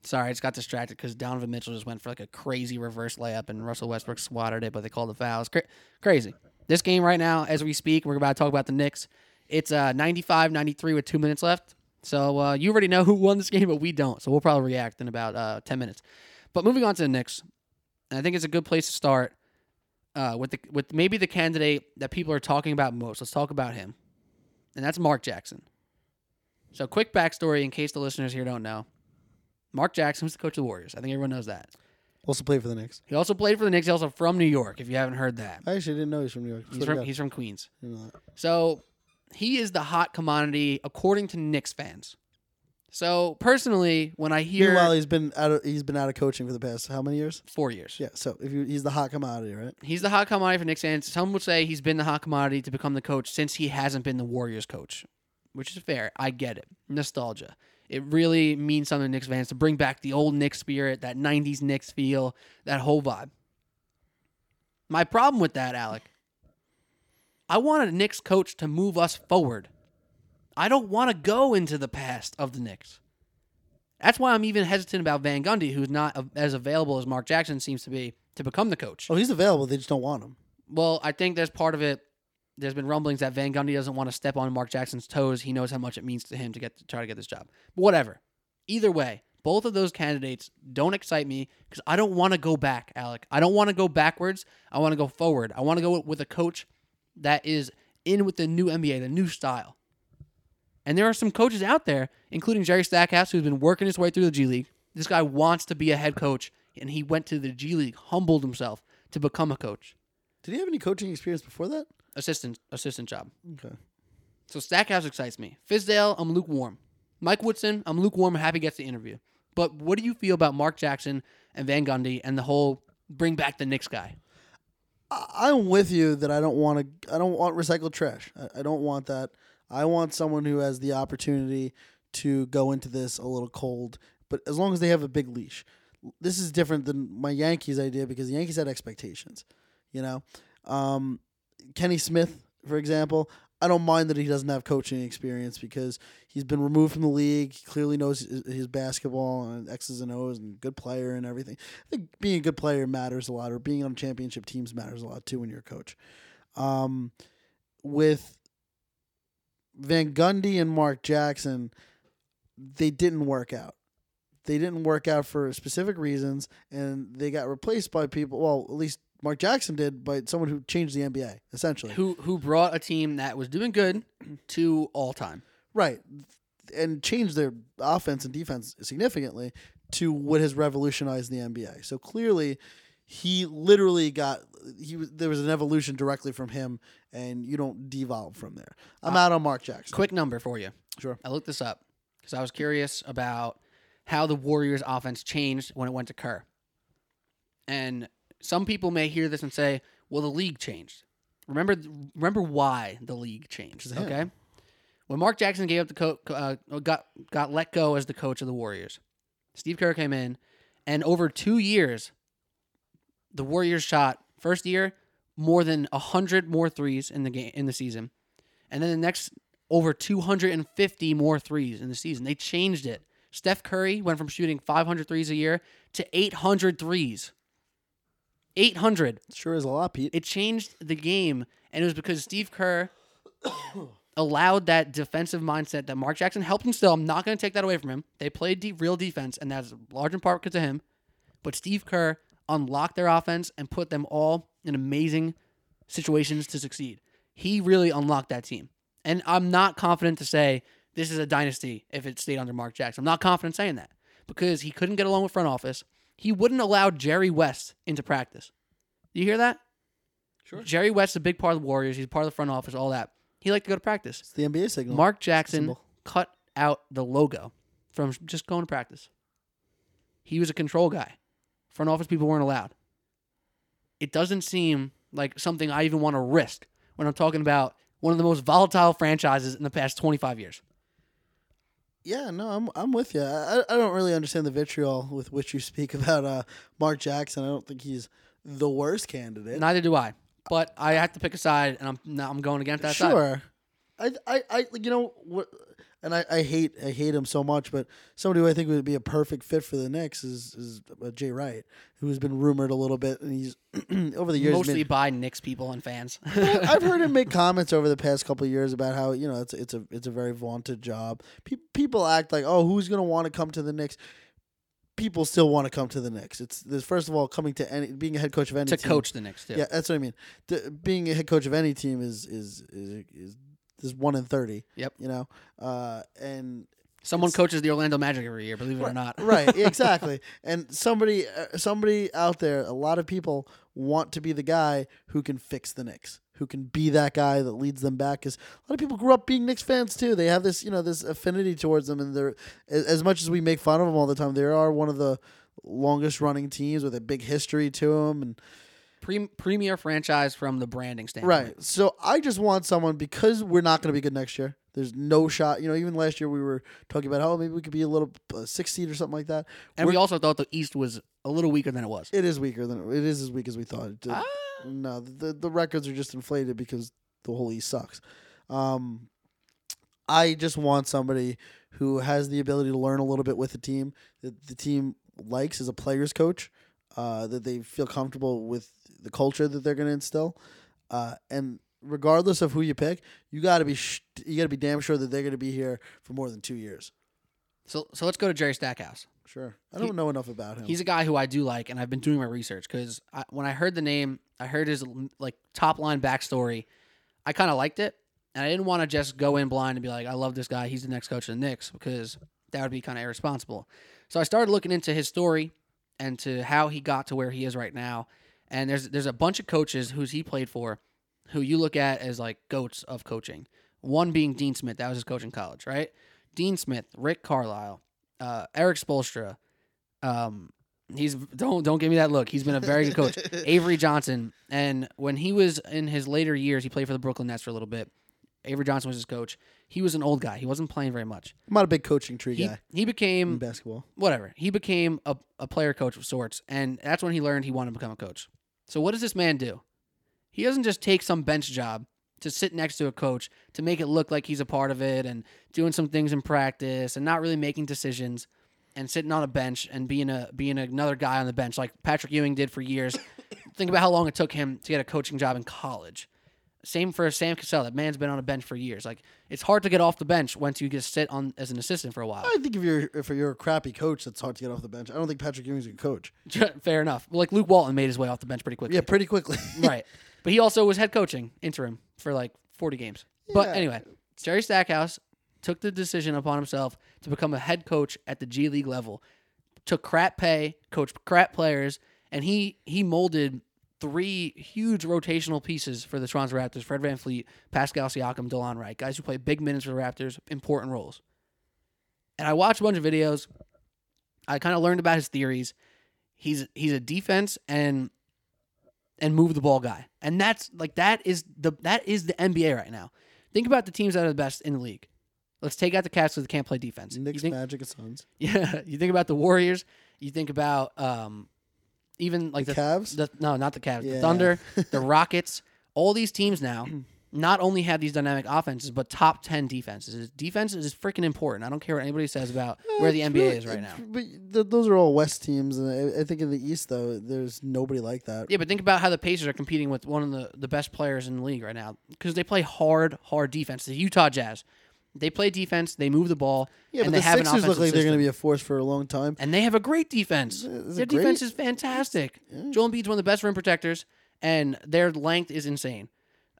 Sorry, I just got distracted because Donovan Mitchell just went for like a crazy reverse layup and Russell Westbrook swatted it, but they called the fouls. Cra- crazy. This game right now, as we speak, we're about to talk about the Knicks. It's uh, 95 93 with two minutes left. So uh, you already know who won this game, but we don't. So we'll probably react in about uh, 10 minutes. But moving on to the Knicks, I think it's a good place to start uh, with the with maybe the candidate that people are talking about most. Let's talk about him, and that's Mark Jackson. So quick backstory in case the listeners here don't know. Mark Jackson was the coach of the Warriors. I think everyone knows that. Also played for the Knicks. He also played for the Knicks. He's also from New York. If you haven't heard that, I actually didn't know he's from New York. he's from he's from Queens. Didn't know that. So he is the hot commodity according to Knicks fans. So personally, when I hear Meanwhile, he's been out of he's been out of coaching for the past how many years? four years, Yeah, so if you, he's the hot commodity, right? he's the hot commodity for Knicks fans. Some would say he's been the hot commodity to become the coach since he hasn't been the Warriors coach, which is fair. I get it. Nostalgia. It really means something to Knicks fans to bring back the old Knicks spirit, that '90s Knicks feel, that whole vibe. My problem with that, Alec, I want a Knicks coach to move us forward. I don't want to go into the past of the Knicks. That's why I'm even hesitant about Van Gundy, who's not as available as Mark Jackson seems to be to become the coach. Oh, he's available. They just don't want him. Well, I think there's part of it. There's been rumblings that Van Gundy doesn't want to step on Mark Jackson's toes. He knows how much it means to him to get to try to get this job. But whatever. Either way, both of those candidates don't excite me because I don't want to go back, Alec. I don't want to go backwards. I want to go forward. I want to go with a coach that is in with the new NBA, the new style. And there are some coaches out there, including Jerry Stackhouse, who's been working his way through the G League. This guy wants to be a head coach, and he went to the G League, humbled himself to become a coach Did he have any coaching experience before that? assistant assistant job. Okay. So Stackhouse excites me. Fizdale, I'm lukewarm. Mike Woodson, I'm lukewarm. Happy gets the interview. But what do you feel about Mark Jackson and Van Gundy and the whole bring back the Knicks guy? I'm with you that I don't want to. I don't want recycled trash. I, I don't want that. I want someone who has the opportunity to go into this a little cold, but as long as they have a big leash. this is different than my Yankees idea because the Yankees had expectations. You know, um, Kenny Smith, for example, I don't mind that he doesn't have coaching experience because he's been removed from the league. He clearly knows his, basketball and X's and O's and good player and everything. I think being a good player matters a lot, or being on championship teams matters a lot too when you're a coach. Um, with Van Gundy and Mark Jackson, they didn't work out. They didn't work out for specific reasons, and they got replaced by people. Well, at least Mark Jackson did, by someone who changed the NBA essentially. Who who brought a team that was doing good to all time. Right. And changed their offense and defense significantly to what has revolutionized the NBA. So clearly he literally got he was there was an evolution directly from him and you don't devolve from there. I'm out on Mark Jackson. Quick number for you. Sure. I looked this up because I was curious about how the Warriors offense changed when it went to Kerr. And some people may hear this and say, "Well, the league changed." Remember remember why the league changed, okay? When Mark Jackson gave up the co- uh, got got let go as the coach of the Warriors, Steve Kerr came in, and over two years, the Warriors shot first year more than hundred more threes in the game in the season, and then the next over 250 more threes in the season. They changed it. Steph Curry went from shooting 500 threes a year to 800 threes. 800. Sure is a lot, Pete. It changed the game, and it was because Steve Kerr allowed that defensive mindset that Mark Jackson helped him still. I'm not going to take that away from him. They played de- real defense, and that's large in part because of him. But Steve Kerr unlocked their offense and put them all in amazing situations to succeed. He really unlocked that team. And I'm not confident to say this is a dynasty if it stayed under Mark Jackson. I'm not confident saying that because he couldn't get along with front office. He wouldn't allow Jerry West into practice. Do you hear that? Sure. Jerry West's a big part of the Warriors. He's part of the front office, all that. He liked to go to practice. It's the NBA signal. Mark Jackson symbol. cut out the logo from just going to practice. He was a control guy. Front office people weren't allowed. It doesn't seem like something I even want to risk when I'm talking about one of the most volatile franchises in the past 25 years. Yeah, no, I'm I'm with you. I I don't really understand the vitriol with which you speak about uh, Mark Jackson. I don't think he's the worst candidate. Neither do I. But I have to pick a side, and I'm now I'm going against that side. sure. I, I, I, you know what? And I, I hate, I hate him so much. But somebody who I think would be a perfect fit for the Knicks is is uh, Jay Wright, who has been rumored a little bit, and he's over the years Mostly made- by Knicks people and fans. I've heard him make comments over the past couple of years about how you know it's it's a it's a very vaunted job. Pe- people act like, oh, who's gonna want to come to the Knicks? People still want to come to the Knicks. It's this first of all coming to any being a head coach of any to team. coach the Knicks too. Yeah, that's what I mean. The, being a head coach of any team is is is is, is one in thirty. Yep. You know, uh, and Someone coaches the Orlando Magic every year, believe it or not. right, exactly. And somebody uh, somebody out there, a lot of people want to be the guy who can fix the Knicks, who can be that guy that leads them back. Because a lot of people grew up being Knicks fans too. They have this, you know, this affinity towards them, and they're as as much as we make fun of them all the time. They are one of the longest running teams with a big history to them, and Pre- premier franchise from the branding standpoint. Right. So I just want someone because we're not going to be good next year. There's no shot. You know, even last year we were talking about how maybe we could be a little uh, six seed or something like that. And we We're- also thought the East was a little weaker than it was. It is weaker than it is as weak as we thought. It- Ah. No, the the records are just inflated because the whole East sucks. Um, I just want somebody who has the ability to learn a little bit with the team that the team likes as a players coach, uh, that they feel comfortable with the culture that they're going to instill, uh, and regardless of who you pick, you got to be sh- you got to be damn sure that they're going to be here for more than two years. So so let's go to Jerry Stackhouse. Sure, I don't know enough about him. He's a guy who I do like, and I've been doing my research because when I heard the name, I heard his like top line backstory. I kind of liked it, and I didn't want to just go in blind and be like, "I love this guy. He's the next coach of the Knicks," because that would be kind of irresponsible. So I started looking into his story and to how he got to where he is right now. And there's there's a bunch of coaches who's he played for, who you look at as like goats of coaching. One being Dean Smith, that was his coach in college, right? Dean Smith, Rick Carlisle, uh, Eric Spoelstra. Um, he's don't don't give me that look. He's been a very good coach. Avery Johnson, and when he was in his later years, he played for the Brooklyn Nets for a little bit. Avery Johnson was his coach. He was an old guy. He wasn't playing very much. I'm not a big coaching tree He guy he in became basketball. whatever. He became a, a player coach of sorts, and that's when he learned he wanted to become a coach. So what does this man do? He doesn't just take some bench job to sit next to a coach to make it look like he's a part of it and doing some things in practice and not really making decisions and sitting on a bench and being a being another guy on the bench like Patrick Ewing did for years. Think about how long it took him to get a coaching job in college. Same for Sam Cassell. That man's been on a bench for years. Like it's hard to get off the bench once you just sit on as an assistant for a while. I think if you're if you're a crappy coach, that's hard to get off the bench. I don't think Patrick Ewing's a good coach. Fair enough. Like Luke Walton made his way off the bench pretty quickly. Yeah, pretty quickly. right. But he also was head coaching interim for like 40 games. But anyway, Jerry Stackhouse took the decision upon himself to become a head coach at the G League level. Took crap pay, coached crap players, and he he molded three huge rotational pieces for the Toronto Raptors: Fred VanVleet, Pascal Siakam, Delon Wright, guys who play big minutes for the Raptors, important roles. And I watched a bunch of videos. I kind of learned about his theories. He's he's a defense and and move the ball guy. And that's like that is the that is the NBA right now. Think about the teams that are the best in the league. Let's take out the Cavs because they can't play defense. Knicks, think, Magic, and Suns. yeah, you think about the Warriors. You think about um, even like The the, Cavs? the- no, not the Cavs. The Thunder, the Rockets. All these teams now not only have these dynamic offenses, but top ten defenses. Defense is freaking important. I don't care what anybody says about eh, where the NBA is right now. But th- those are all West teams, and I, I think in the East though, there's nobody like that. Yeah, but think about how the Pacers are competing with one of the, the best players in the league right now because they play hard, hard defense. The Utah Jazz, they play defense, they move the ball, Yeah, and but they the have an Sixers offensive look like they're going to be a force for a long time. and they have a great defense. Is Their defense is fantastic. Joel Embiid's one of the best rim protectors, and their length is insane.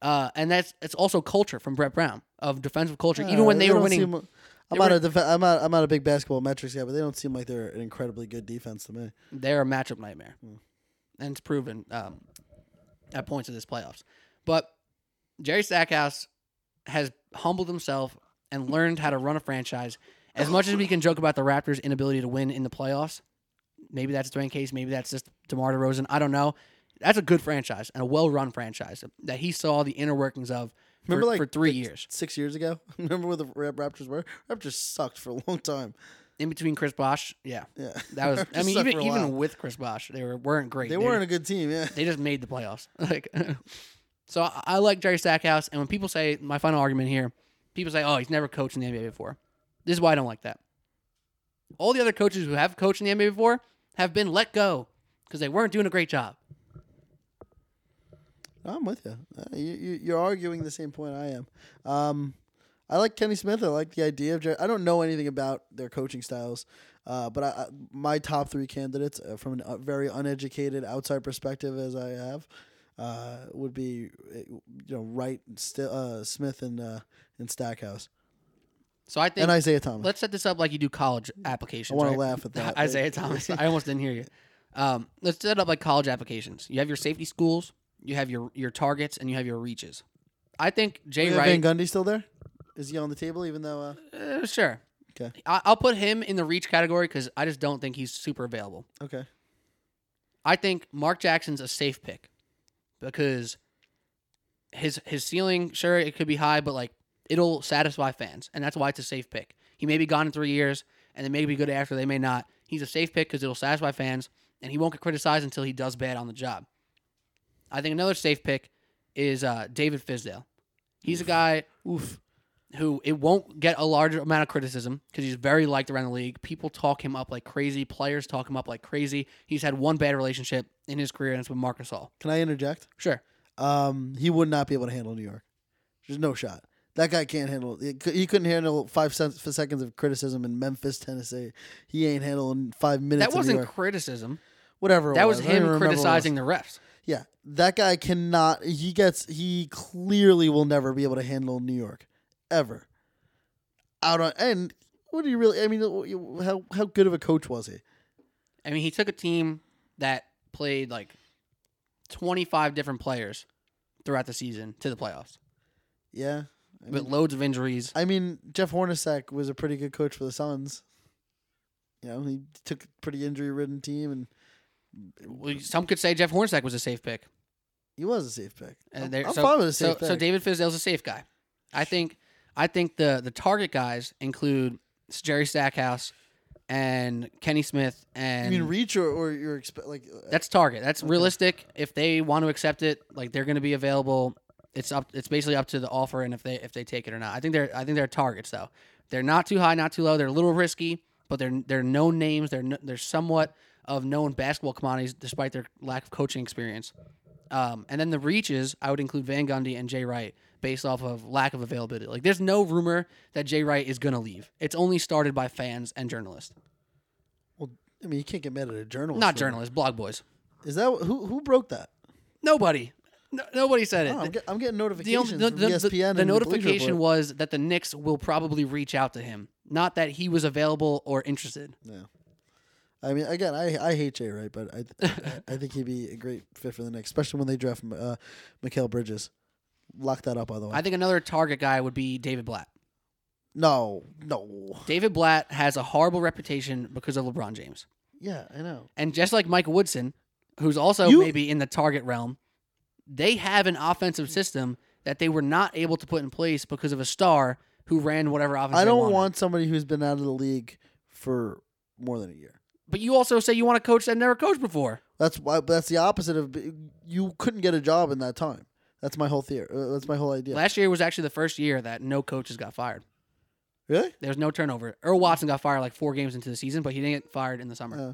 Uh, and that's it's also culture from Brett Brown of defensive culture. Even when Uh, they, were winning, I'm not were- a def- I'm not I'm not a big basketball metrics guy, but they don't seem like they're an incredibly good defense to me. they're a matchup nightmare, Hmm. and it's proven um, at points of this playoffs. But Jerry Stackhouse has humbled himself and learned how to run a franchise. As much as we can joke about the Raptors' inability to win in the playoffs, maybe that's Dwane Casey, maybe that's just DeMar DeRozan. I don't know. That's a good franchise and a well-run franchise that he saw the inner workings of for, Remember, like for three like, years. six years ago. Remember where the Raptors were? Raptors sucked for a long time. In between Chris Bosh, yeah, Yeah, that was. I mean, even even with Chris Bosh, they were weren't great. they weren't a good team. Yeah, They just made the playoffs. Like, so I, I like Jerry Stackhouse. And when people say my final argument here, people say, "Oh, he's never coached in the NBA before." This is why I don't like that. All the other coaches who have coached in the NBA before have been let go because they weren't doing a great job. I'm with you. Uh, you, you. You're arguing the same point I am. Um, I like Kenny Smith. I like the idea of. Jerry. I don't know anything about their coaching styles, uh, but I, I, my top three candidates uh, from a very uneducated outside perspective, as I have, uh, would be uh, you know Wright, St- uh, Smith, and uh, and Stackhouse, So I think and Isiah Thomas. let's set this up like you do college applications. I wanna laugh at that. Isiah Thomas. I almost didn't hear you. Um, let's set it up like college applications. You have your safety schools, you have your your targets, and you have your reaches. I think Jay Is Wright. Van Gundy still there? Is he on the table? Even though, uh, Uh, sure. Okay. I- I'll put him in the reach category because I just don't think he's super available. okay, I think Mark Jackson's a safe pick because his his ceiling, sure, it could be high, but like it'll satisfy fans, and that's why it's a safe pick. He may be gone in three years, and they may be good after, they may not. He's a safe pick because it'll satisfy fans, and he won't get criticized until he does bad on the job. I think another safe pick is uh, David Fizdale. He's a guy oof. who it won't get a large amount of criticism because he's very liked around the league. People talk him up like crazy. Players talk him up like crazy. He's had one bad relationship in his career, and it's with Marc Gasol. Can I interject? Sure. Um, he would not be able to handle New York. There's no shot. That guy can't handle. He he couldn't handle five seconds of criticism in Memphis, Tennessee. He ain't handling five minutes. That wasn't criticism. Whatever. it That was I him it was. criticizing the refs. Yeah, that guy cannot. He gets. He clearly will never be able to handle New York, ever. Out on and what do you really? I mean, how how good of a coach was he? I mean, he took a team that played like 25 different players throughout the season to the playoffs Yeah. I with mean, loads of injuries. I mean, Jeff Hornacek was a pretty good coach for the Suns. You know, he took a pretty injury-ridden team, and Well, Some could say Jeff Hornacek was a safe pick. he was a safe pick. And I'm, there- I'm so, fine with a so, safe so pick. David Fizdale's a safe guy. I think I think the the target guys include Jerry Stackhouse and Kenny Smith and I mean, reach or, or you're like uh, that's target. That's realistic. If they want to accept it, like they're going to be available. It's up. It's basically up to the offer and if they if they take it or not. I think they're I think they're targets though. They're not too high, not too low. They're a little risky, but they're they're known names. They're kn- they're somewhat of known basketball commodities despite their lack of coaching experience. Um, and then the reaches, I would include Van Gundy and Jay Wright based off of lack of availability. Like there's no rumor that Jay Wright is going to leave. It's only started by fans and journalists. well, I mean, you can't get mad at a journalist. Not journalists, blog boys. Is that who who broke that? Nobody. No, nobody said it. Oh, I'm, get, I'm getting the, notifications only- the, from the, the, and the notification was that the Knicks will probably reach out to him, not that he was available or interested. Yeah. I mean, again, I I hate Jay Wright, but I I, I think he'd be a great fit for the Knicks, especially when they draft uh, Mikal Bridges. Lock that up, by the way. I think another target guy would be David Blatt. no, no. David Blatt has a horrible reputation because of LeBron James. Yeah, I know. And just like Mike Woodson, who's also You- maybe in the target realm, they have an offensive system that they were not able to put in place because of a star who ran whatever offense. I don't want somebody who's been out of the league for more than a year. But you also say you want a coach that never coached before. That's why. That's the opposite of you couldn't get a job in that time. That's my whole theory. Uh, that's my whole idea. Last year was actually the first year that no coaches got fired. really? There was no turnover. Earl Watson got fired like four games into the season, but he didn't get fired in the summer. Uh,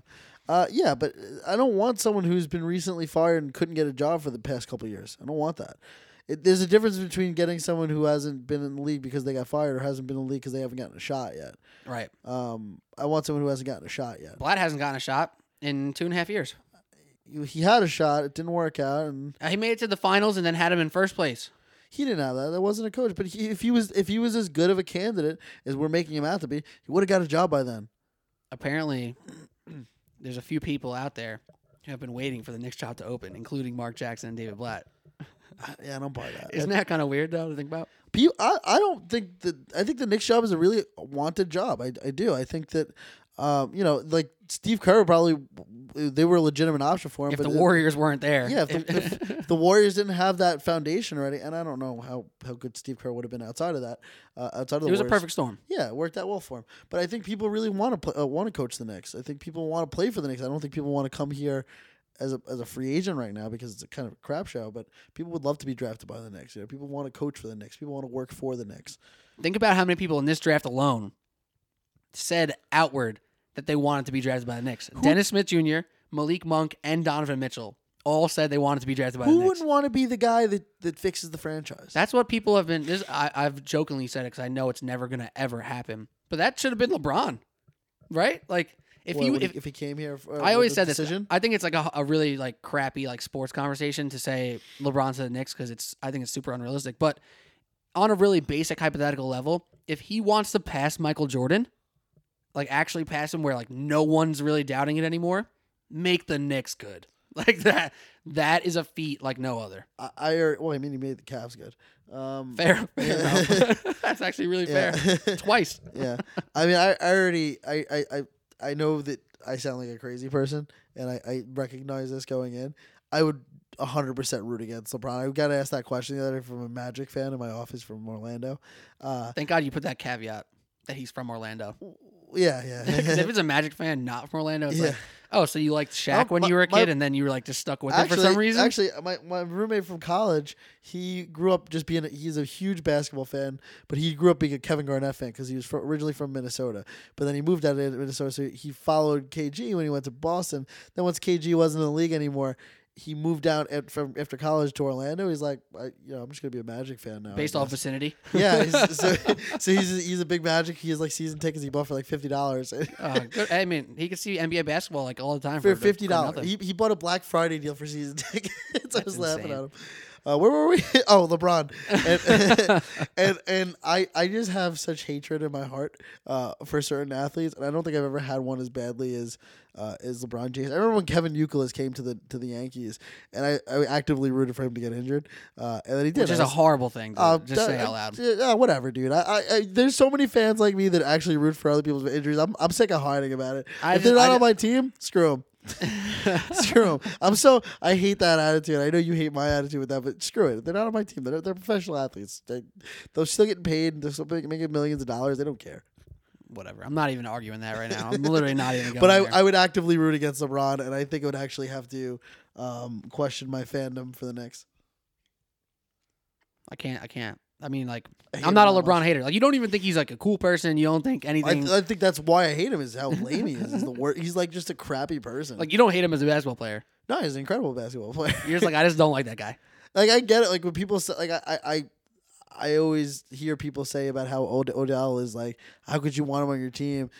uh, yeah, but I don't want someone who's been recently fired and couldn't get a job for the past couple of years. I don't want that. It, there's a difference between getting someone who hasn't been in the league because they got fired or hasn't been in the league because they haven't gotten a shot yet. right. Um, I want someone who hasn't gotten a shot yet. Blatt hasn't gotten a shot in two and a half years. He had a shot, it didn't work out, and Uh, He made it to the finals and then had him in first place. he didn't have that. That wasn't a coach. But he, if he was, if he was as good of a candidate as we're making him out to be, he would have got a job by then. Apparently, there's a few people out there who have been waiting for the next job to open, including Mark Jackson and David Blatt. Yeah, I don't buy that. Isn't that kind of weird though to think about? I, I don't think that I think the Knicks job is a really wanted job. I, I do. I think that um, you know, like Steve Kerr probably they were a legitimate option for him. If but the it- Warriors weren't there, yeah, if the, if, if the Warriors didn't have that foundation already, and I don't know how, how good Steve Kerr would have been outside of that, uh, outside of the it was a perfect storm. Yeah, it worked out well for him. But I think people really want to uh, want to coach the Knicks. I think people want to play for the Knicks. I don't think people want to come here as a as a free agent right now because it's a kind of a crap show. But people would love to be drafted by the Knicks. You know, people want to coach for the Knicks. People want to work for the Knicks. Think about how many people in this draft alone said outward that they wanted to be drafted by the Knicks. Dennis Smith Jr., Malik Monk, and Donovan Mitchell all said they wanted to be drafted by Who the Knicks. Who wouldn't want to be the guy that, that fixes the franchise? That's what people have been. This I, I've jokingly said it because I know it's never gonna ever happen. But that should have been LeBron, right? Like if you he- if, if he came here, for, uh, I always said the this. I think it's like a, a really like crappy like sports conversation to say LeBron to the Knicks because it's I think it's super unrealistic. But on a really basic hypothetical level, if he wants to pass Michael Jordan, like actually pass him where like no one's really doubting it anymore, make the Knicks good. Like that. That is a feat like no other. I, I alre- well, I mean, he made the Cavs good. Um, Fair. fair That's actually really Yeah. fair. Twice. yeah, I mean, I, I already, I, I, I, I know that I sound like a crazy person, and I, I recognize this going in. I would hundred percent root against LeBron. I got asked that question the other day from a Magic fan in my office from Orlando. Uh, Thank God you put that caveat that he's from Orlando. yeah, yeah. Because if it's a Magic fan not from Orlando, it's Yeah. like, oh, so you liked Shaq Um, when my- you were a my- kid, and then you were like just stuck with actually, it for some reason. Actually, my, my roommate from college, he grew up just being. A, he's a huge basketball fan, but he grew up being a Kevin Garnett fan because he was originally from Minnesota. But then he moved out of Minnesota, so he followed KG when he went to Boston. Then once KG wasn't in the league anymore. He moved out at, from after college to Orlando. He's like, I, you know, I'm just gonna be a Magic fan now. Based off vicinity. yeah, he's, so, so he's he's a big Magic. He has like season tickets he bought for like fifty dollars. Uh. I mean, he could see NBA basketball like all the time for for, fifty dollars. He, he bought a Black Friday deal for season tickets. I That's was laughing insane. at him. Uh, where were we? Oh, LeBron. And, and and I I just have such hatred in my heart uh, for certain athletes, and I don't think I've ever had one as badly as uh, as LeBron James. I remember when Kevin Youkilis came to the to the Yankees, and I, I actively rooted for him to get injured, uh, and then he did. which is I a was- horrible thing. To uh, just say out loud. uh, whatever, dude. I, I, I there's so many fans like me that actually root for other people's injuries. I'm I'm sick of hiding about it. I if they're not I on my team, screw them. screw them. I'm so I hate that attitude. I know you hate my attitude with that, but screw it. They're not on my team. They're they're professional athletes. They, they're still getting paid. They're still making millions of dollars. They don't care. Whatever. I'm not even arguing that right now. I'm literally not even. Going But I, there. I would actively root against LeBron, and I think I would actually have to um, question my fandom for the Knicks. I can't. I can't. I mean, like, I I'm not a LeBron hater. Like, you don't even think he's like a cool person. You don't think I, anything. I think that's why I hate him. Is how lame he is. He's the worst. He's like just a crappy person. like, you don't hate him as a basketball player. no, he's an incredible basketball player. You're just like, I just don't like that guy. like I get it. Like when people say, like I, I, I, I always hear people say about how Od- Odell is like, how could you want him on your team?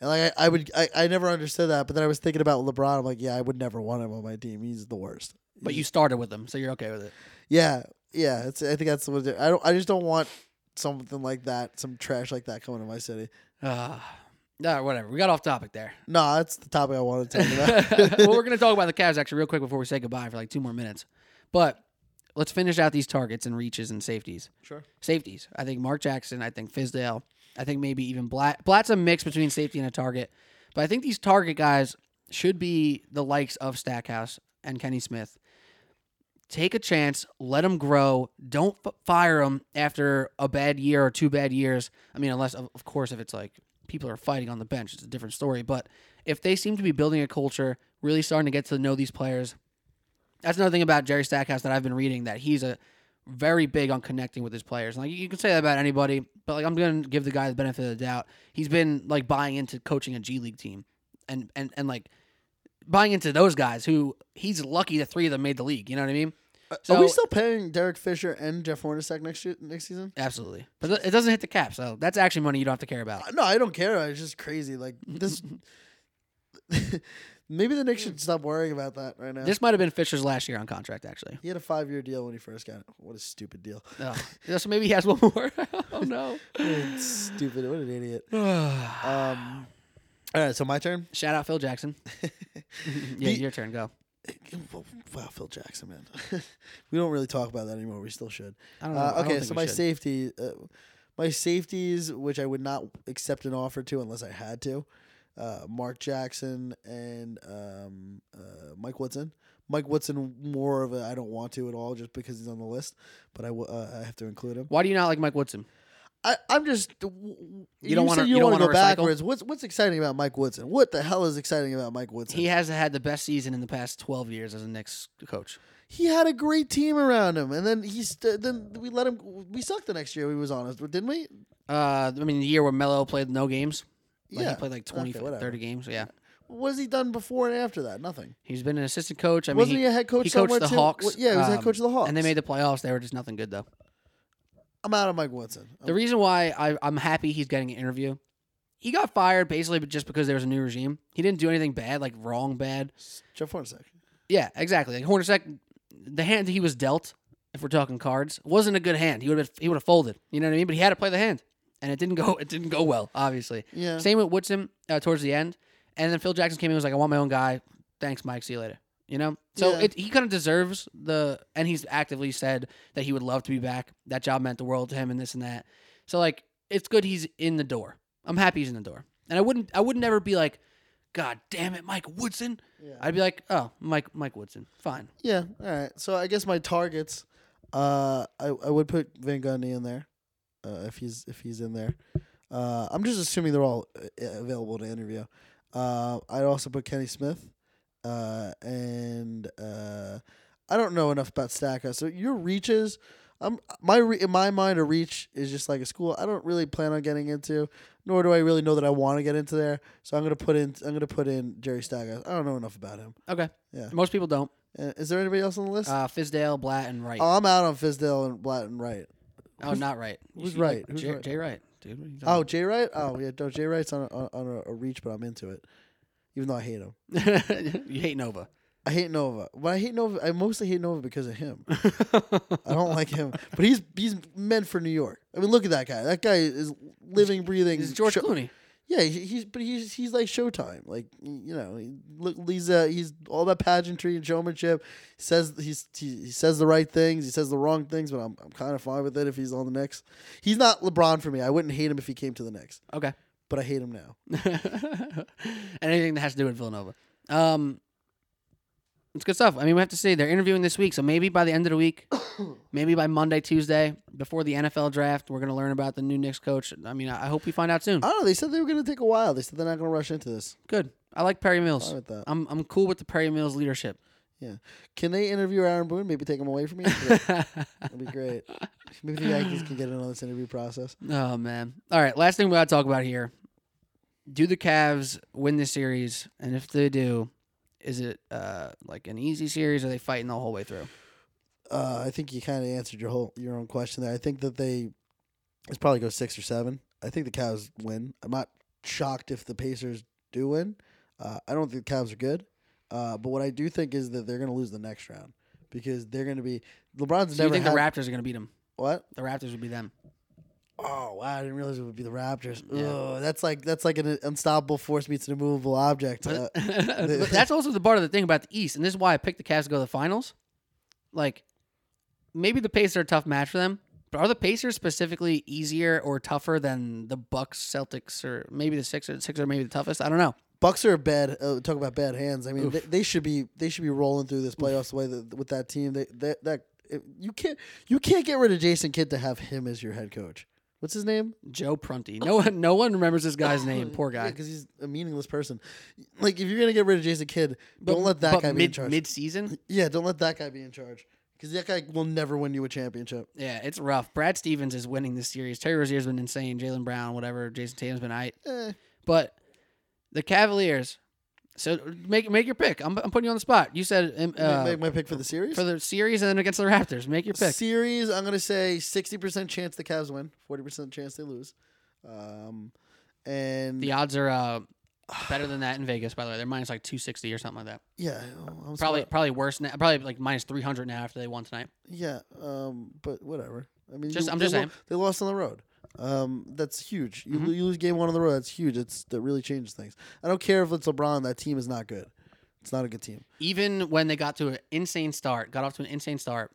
And like I, I would, I, I never understood that. But then I was thinking about LeBron. I'm like, yeah, I would never want him on my team. He's the worst. But you started with him, so you're okay with it. yeah, yeah. It's. I think that's what it- I don't. I just don't want something like that, some trash like that coming to my city. Uh, no, whatever. We got off topic there. No, that's the topic I wanted to talk about. well, we're going to talk about the Cavs actually real quick before we say goodbye for like two more minutes. But let's finish out these targets and reaches and safeties. Sure. Safeties. I think Mark Jackson. I think Fizdale. I think maybe even Blatt. Blatt's a mix between safety and a target. But I think these target guys should be the likes of Stackhouse and Kenny Smith. Take a chance, let them grow. Don't f- fire them after a bad year or two bad years. I mean, unless, of of course, if it's like people are fighting on the bench, it's a different story. But if they seem to be building a culture, really starting to get to know these players, that's another thing about Jerry Stackhouse that I've been reading that he's a very big on connecting with his players. Like you can say that about anybody, but like I'm gonna give the guy the benefit of the doubt. He's been like buying into coaching a G League team, and and and like buying into those guys who he's lucky that three of them made the league. You know what I mean? Are we still paying Derek Fisher and Jeff Hornacek next year, next season? Absolutely, but it doesn't hit the cap, so that's actually money you don't have to care about. Uh, No, I don't care. It's just crazy. Like this. Maybe the Knicks should stop worrying about that right now. This might have been Fisher's last year on contract, actually. he had a five-year deal when he first got it. What a stupid deal. Oh, yeah, so maybe he has one more. oh no. Stupid. What an idiot. Um. All right, so my turn. Shout out Phil Jackson. yeah, The- your turn. Go. Wow, Phil Jackson, man. we don't really talk about that anymore. We still should. I don't know. Uh, I don't okay, so my should. safety, uh, my safeties, which I would not accept an offer to unless I had to, uh, Mark Jackson and um, uh, Mike Woodson. Mike Woodson, more of a I don't want to at all, just because he's on the list, but I, w- uh, I have to include him. Why do you not like Mike Woodson? I, I'm just. You, don't wanna- you you don't want to go recycle? backwards. What's what's exciting about Mike Woodson? What the hell is exciting about Mike Woodson? He has had the best season in the past 12 years as a Knicks coach. he had a great team around him, and then he's st- then we let him. We sucked the next year. We was honest, didn't we? Uh, I mean, the year where Melo played no games. Like yeah, he played like 20, Okay, 30 games. Yeah. What has he done before and after that? Nothing. He's been an assistant coach. I mean, Wasn't he, a head coach? he coached the too? Hawks. Well, yeah, he was head um, coach of the Hawks. And they made the playoffs. They were just nothing good, though. I'm out of Mike Woodson. The reason why I, I'm happy he's getting an interview, he got fired basically just because there was a new regime. He didn't do anything bad, like wrong bad. Jeff Hornacek. Yeah, exactly. Like Hornacek, the hand he was dealt, if we're talking cards, wasn't a good hand. He would have he would have folded. You know what I mean? But he had to play the hand, and it didn't go. It didn't go well. Obviously. Yeah. Same with Woodson uh, towards the end, and then Phil Jackson came in and was like, "I want my own guy. Thanks, Mike. See you later." You know, so Yeah. it, he kind of deserves the, and he's actively said that he would love to be back. That job meant the world to him, and this and that. So like, it's good he's in the door. I'm happy he's in the door, and I wouldn't, I would never be like, God damn it, Mike Woodson. Yeah. I'd be like, oh, Mike, Mike Woodson, fine. Yeah. All right. So I guess my targets, uh, I I would put Van Gundy in there, uh, if he's if he's in there. Uh, I'm just assuming they're all uh, available to interview. Uh, I'd also put Kenny Smith, uh, and uh, I don't know enough about Stackhouse. So your reaches, um, my re- in my mind, a reach is just like a school. I don't really plan on getting into, nor do I really know that I want to get into there. So I'm gonna put in I'm gonna put in Jerry Stackhouse. I don't know enough about him. Okay. Yeah. Most people don't. Uh, is there anybody else on the list? Uh, Fizdale, Blatt, and Wright. Oh, I'm out on Fizdale and Blatt and Wright. oh, not Wright. Who's Wright? Who's Jay, Wright? Jay Wright, dude. What are you Oh, Jay Wright. Oh, yeah. No, Jay Wright's on a, on, on a, a reach, but I'm into it, even though I hate him. you hate Nova. I hate Nova, but I hate Nova. I mostly hate Nova because of him. I don't like him, but he's he's meant for New York. I mean, look at that guy. That guy is living, breathing. Is George show- Clooney. Yeah, he, he's but he's he's like Showtime. Like you know, he, look, he's uh, he's all about pageantry and showmanship. He says he's he, he says the right things. He says the wrong things, but I'm I'm kind of fine with it if he's on the Knicks. He's not LeBron for me. I wouldn't hate him if he came to the Knicks, Okay. But I hate him now. Anything that has to do with Villanova. Um, It's good stuff. I mean, we have to see they're interviewing this week, so maybe by the end of the week, maybe by Monday, Tuesday, before the NFL draft, we're gonna learn about the new Knicks coach. I mean, I hope we find out soon. I don't know. They said they were going to take a while. They said they're not going to rush into this. Good. I like Perry Mills. That. I'm I'm cool with the Perry Mills leadership. Yeah. Can they interview Aaron Boone? Maybe take him away from me. That'd be great. Maybe the Yankees can get in on this interview process. Oh man. All right. Last thing we got to talk about here. Do the Cavs win this series? And if they do, is it uh, like an easy series? Or are they fighting the whole way through? Uh, I think you kind of answered your whole your own question there. I think that they it's probably go six or seven. I think the Cavs win. I'm not shocked if the Pacers do win. Uh, I don't think the Cavs are good, uh, but what I do think is that they're going to lose the next round because they're going to be LeBron's So you never think had the Raptors are gonna beat them? what? The Raptors would be them. Oh wow! I didn't realize it would be the Raptors. Yeah. Ugh, that's like that's like an unstoppable force meets an immovable object. Uh, that's also the part of the thing about the East, and this is why I picked the Cavs to go to the finals. Like, maybe the Pacers are a tough match for them, but are the Pacers specifically easier or tougher than the Bucks, Celtics, or maybe the Sixers? Sixers are maybe the toughest. I don't know. Bucks are bad. Uh, talk about bad hands. I mean, they, they should be they should be rolling through this playoffs the way that with that team. They that that you can't you can't get rid of Jason Kidd to have him as your head coach. What's his name? Joe Prunty. No one, no one remembers this guy's name. Poor guy. because he's a meaningless person. Like if you're gonna get rid of Jason Kidd, don't let that but guy be in mid charge. mid season. yeah, don't let that guy be in charge because that guy will never win you a championship. Yeah, it's rough. Brad Stevens is winning this series. Terry Rozier's been insane. Jaylen Brown, whatever. Jayson Tatum's been aight. Eh, But the Cavaliers. So make make your pick. I'm, I'm putting you on the spot. You said um, uh, make my pick for the series. for the series and then against the Raptors. Make your pick. Series, I'm gonna say sixty percent chance the Cavs win, forty percent chance they lose. Um, and The odds are uh, better than that in Vegas. By the way, they're minus like 260 or something like that. yeah, I'm Probably probably worse. Now, probably like minus 300 now after they won tonight. Yeah, um, but whatever. I mean, Just- you- I'm just lo- saying. they lost on the road. Um, that's huge. You, Mhm. you lose game one on the road. That's huge. It's that really changes things. I don't care if it's LeBron. That team is not good. It's not a good team. Even when they got to an insane start, got off to an insane start,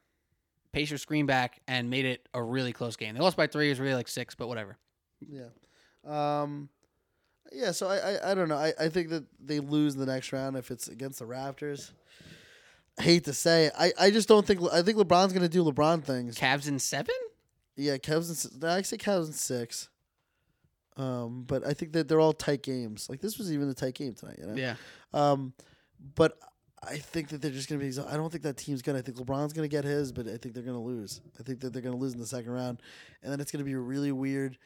Pacers screamed back and made it a really close game. They lost by three. It was really like six, but whatever. Yeah. Um, yeah. So I, I, I don't know. I, I think that they lose the next round if it's against the Raptors. I hate to say it. I, I just don't think. I think LeBron's gonna do LeBron things. Cavs in seven. Yeah, Cavs. In, I say Cavs in six. Um, but I think that they're all tight games. Like this was even a tight game tonight. You know. Yeah. Um, but I think that they're just gonna be. I don't think that team's good. I think LeBron's gonna get his, but I think they're gonna lose. I think that they're gonna lose in the second round, and then it's gonna be a really weird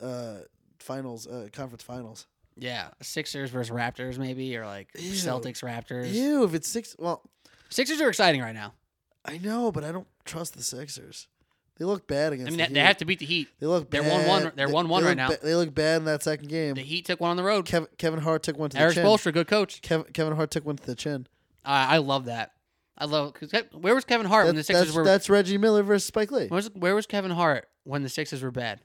uh, finals, uh, conference finals. Yeah. Sixers versus Raptors, maybe, or like Ew. Celtics Raptors. Ew, if it's six, well, Sixers are exciting right now. I know, but I don't trust the Sixers. They look bad I against. mean, the they, they have to beat the Heat. They look. they're 1-1 they're 1-1 right now. ba- they look bad in that second game. The Heat took one on the road. Kevin, Kevin Hart took one to Eric the chin. Eric Spoelstra, good coach. Kevin, Kevin Hart took one to the chin. I I love that. I love because where was Kevin Hart when the That- Sixers that's, were? that's Reggie Miller versus Spike Lee. where was, where was Kevin Hart when the Sixers were bad?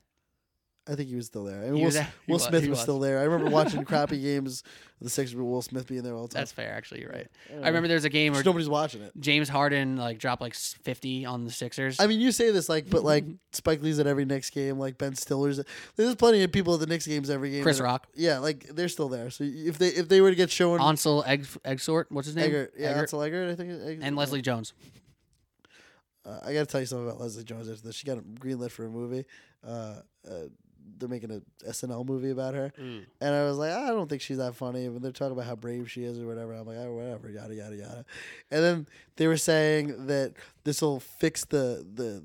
I think he was still there. I mean, Will, was there. Will was. Smith was, was. still there. I remember watching crappy games the Sixers with Will Smith being there all the time. That's fair, actually. You're right. don't I remember there's a game where nobody's watching it. James Harden like dropped like 50 on the Sixers. I mean, you say this like, but like Spike Lee's at every Knicks game, like Ben Stiller's. There's plenty of people at the Knicks games every game. Chris that- Rock, Yeah, like they're still there. So if they if they were to get shown Ansel Egg Eggsort, what's his name? Eggert, yeah, Eggert. Ansel Eggert, I think, Eggert, and Leslie Jones. Uh, I got to tell you something about Leslie Jones after this. She got greenlit for a movie. Uh, uh, they're making a SNL movie about her, mm. and I was like, I don't think she's that funny. But they're talking about how brave she is or whatever. I'm like, oh, whatever, yada yada yada. And then they were saying that this will fix the the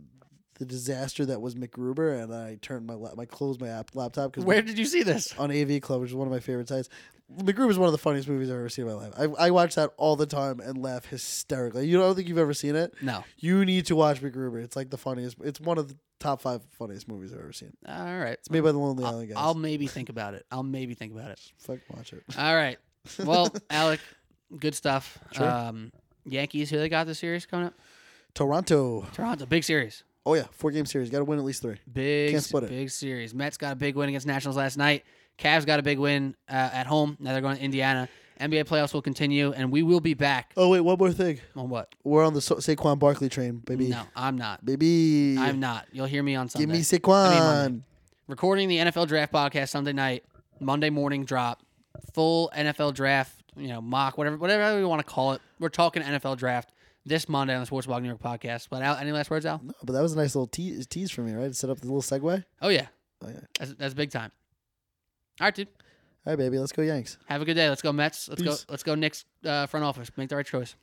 the disaster that was MacGruber, and I turned my lap, I closed my app, laptop because Where did you see this? on AV Club, which is one of my favorite sites. MacGruber is one of the funniest movies I've ever seen in my life. I, I watch that all the time and laugh hysterically. You don't think you've ever seen it? No. You need to watch MacGruber. It's like the funniest. It's one of the top five funniest movies I've ever seen. All right. It's made by the Lonely I'll, Island guys. I'll maybe think about it. I'll maybe think about it. Fuck, watch it. All right. Well, Alec, good stuff. Sure. Um, Yankees, who they got the series coming up? Toronto. Toronto, big series. Oh yeah, four game series. Got to win at least three. Big, Can't split it. big series. Mets got a big win against Nationals last night. Cavs got a big win uh, at home. Now they're going to Indiana. NBA playoffs will continue, and we will be back Oh wait, one more thing. on what? We're on the Sa- Saquon Barkley train, baby. No, I'm not. Baby. I'm not. You'll hear me on Sunday. Give me I Saquon. mean Recording the NFL Draft podcast Sunday night, Monday morning drop. Full NFL Draft you know, mock, whatever, whatever we want to call it. We're talking NFL draft this Monday on the Sports Blog New York podcast. But Al, any last words, Al? No, but that was a nice little tease, tease for me, right? To set up the little segue. Oh yeah, Oh yeah. that's, that's big time. All right, dude. All right, baby. Let's go Yanks. Have a good day. Let's go Mets. Let's Peace. go. Let's go Knicks uh, front office. Make the right choice.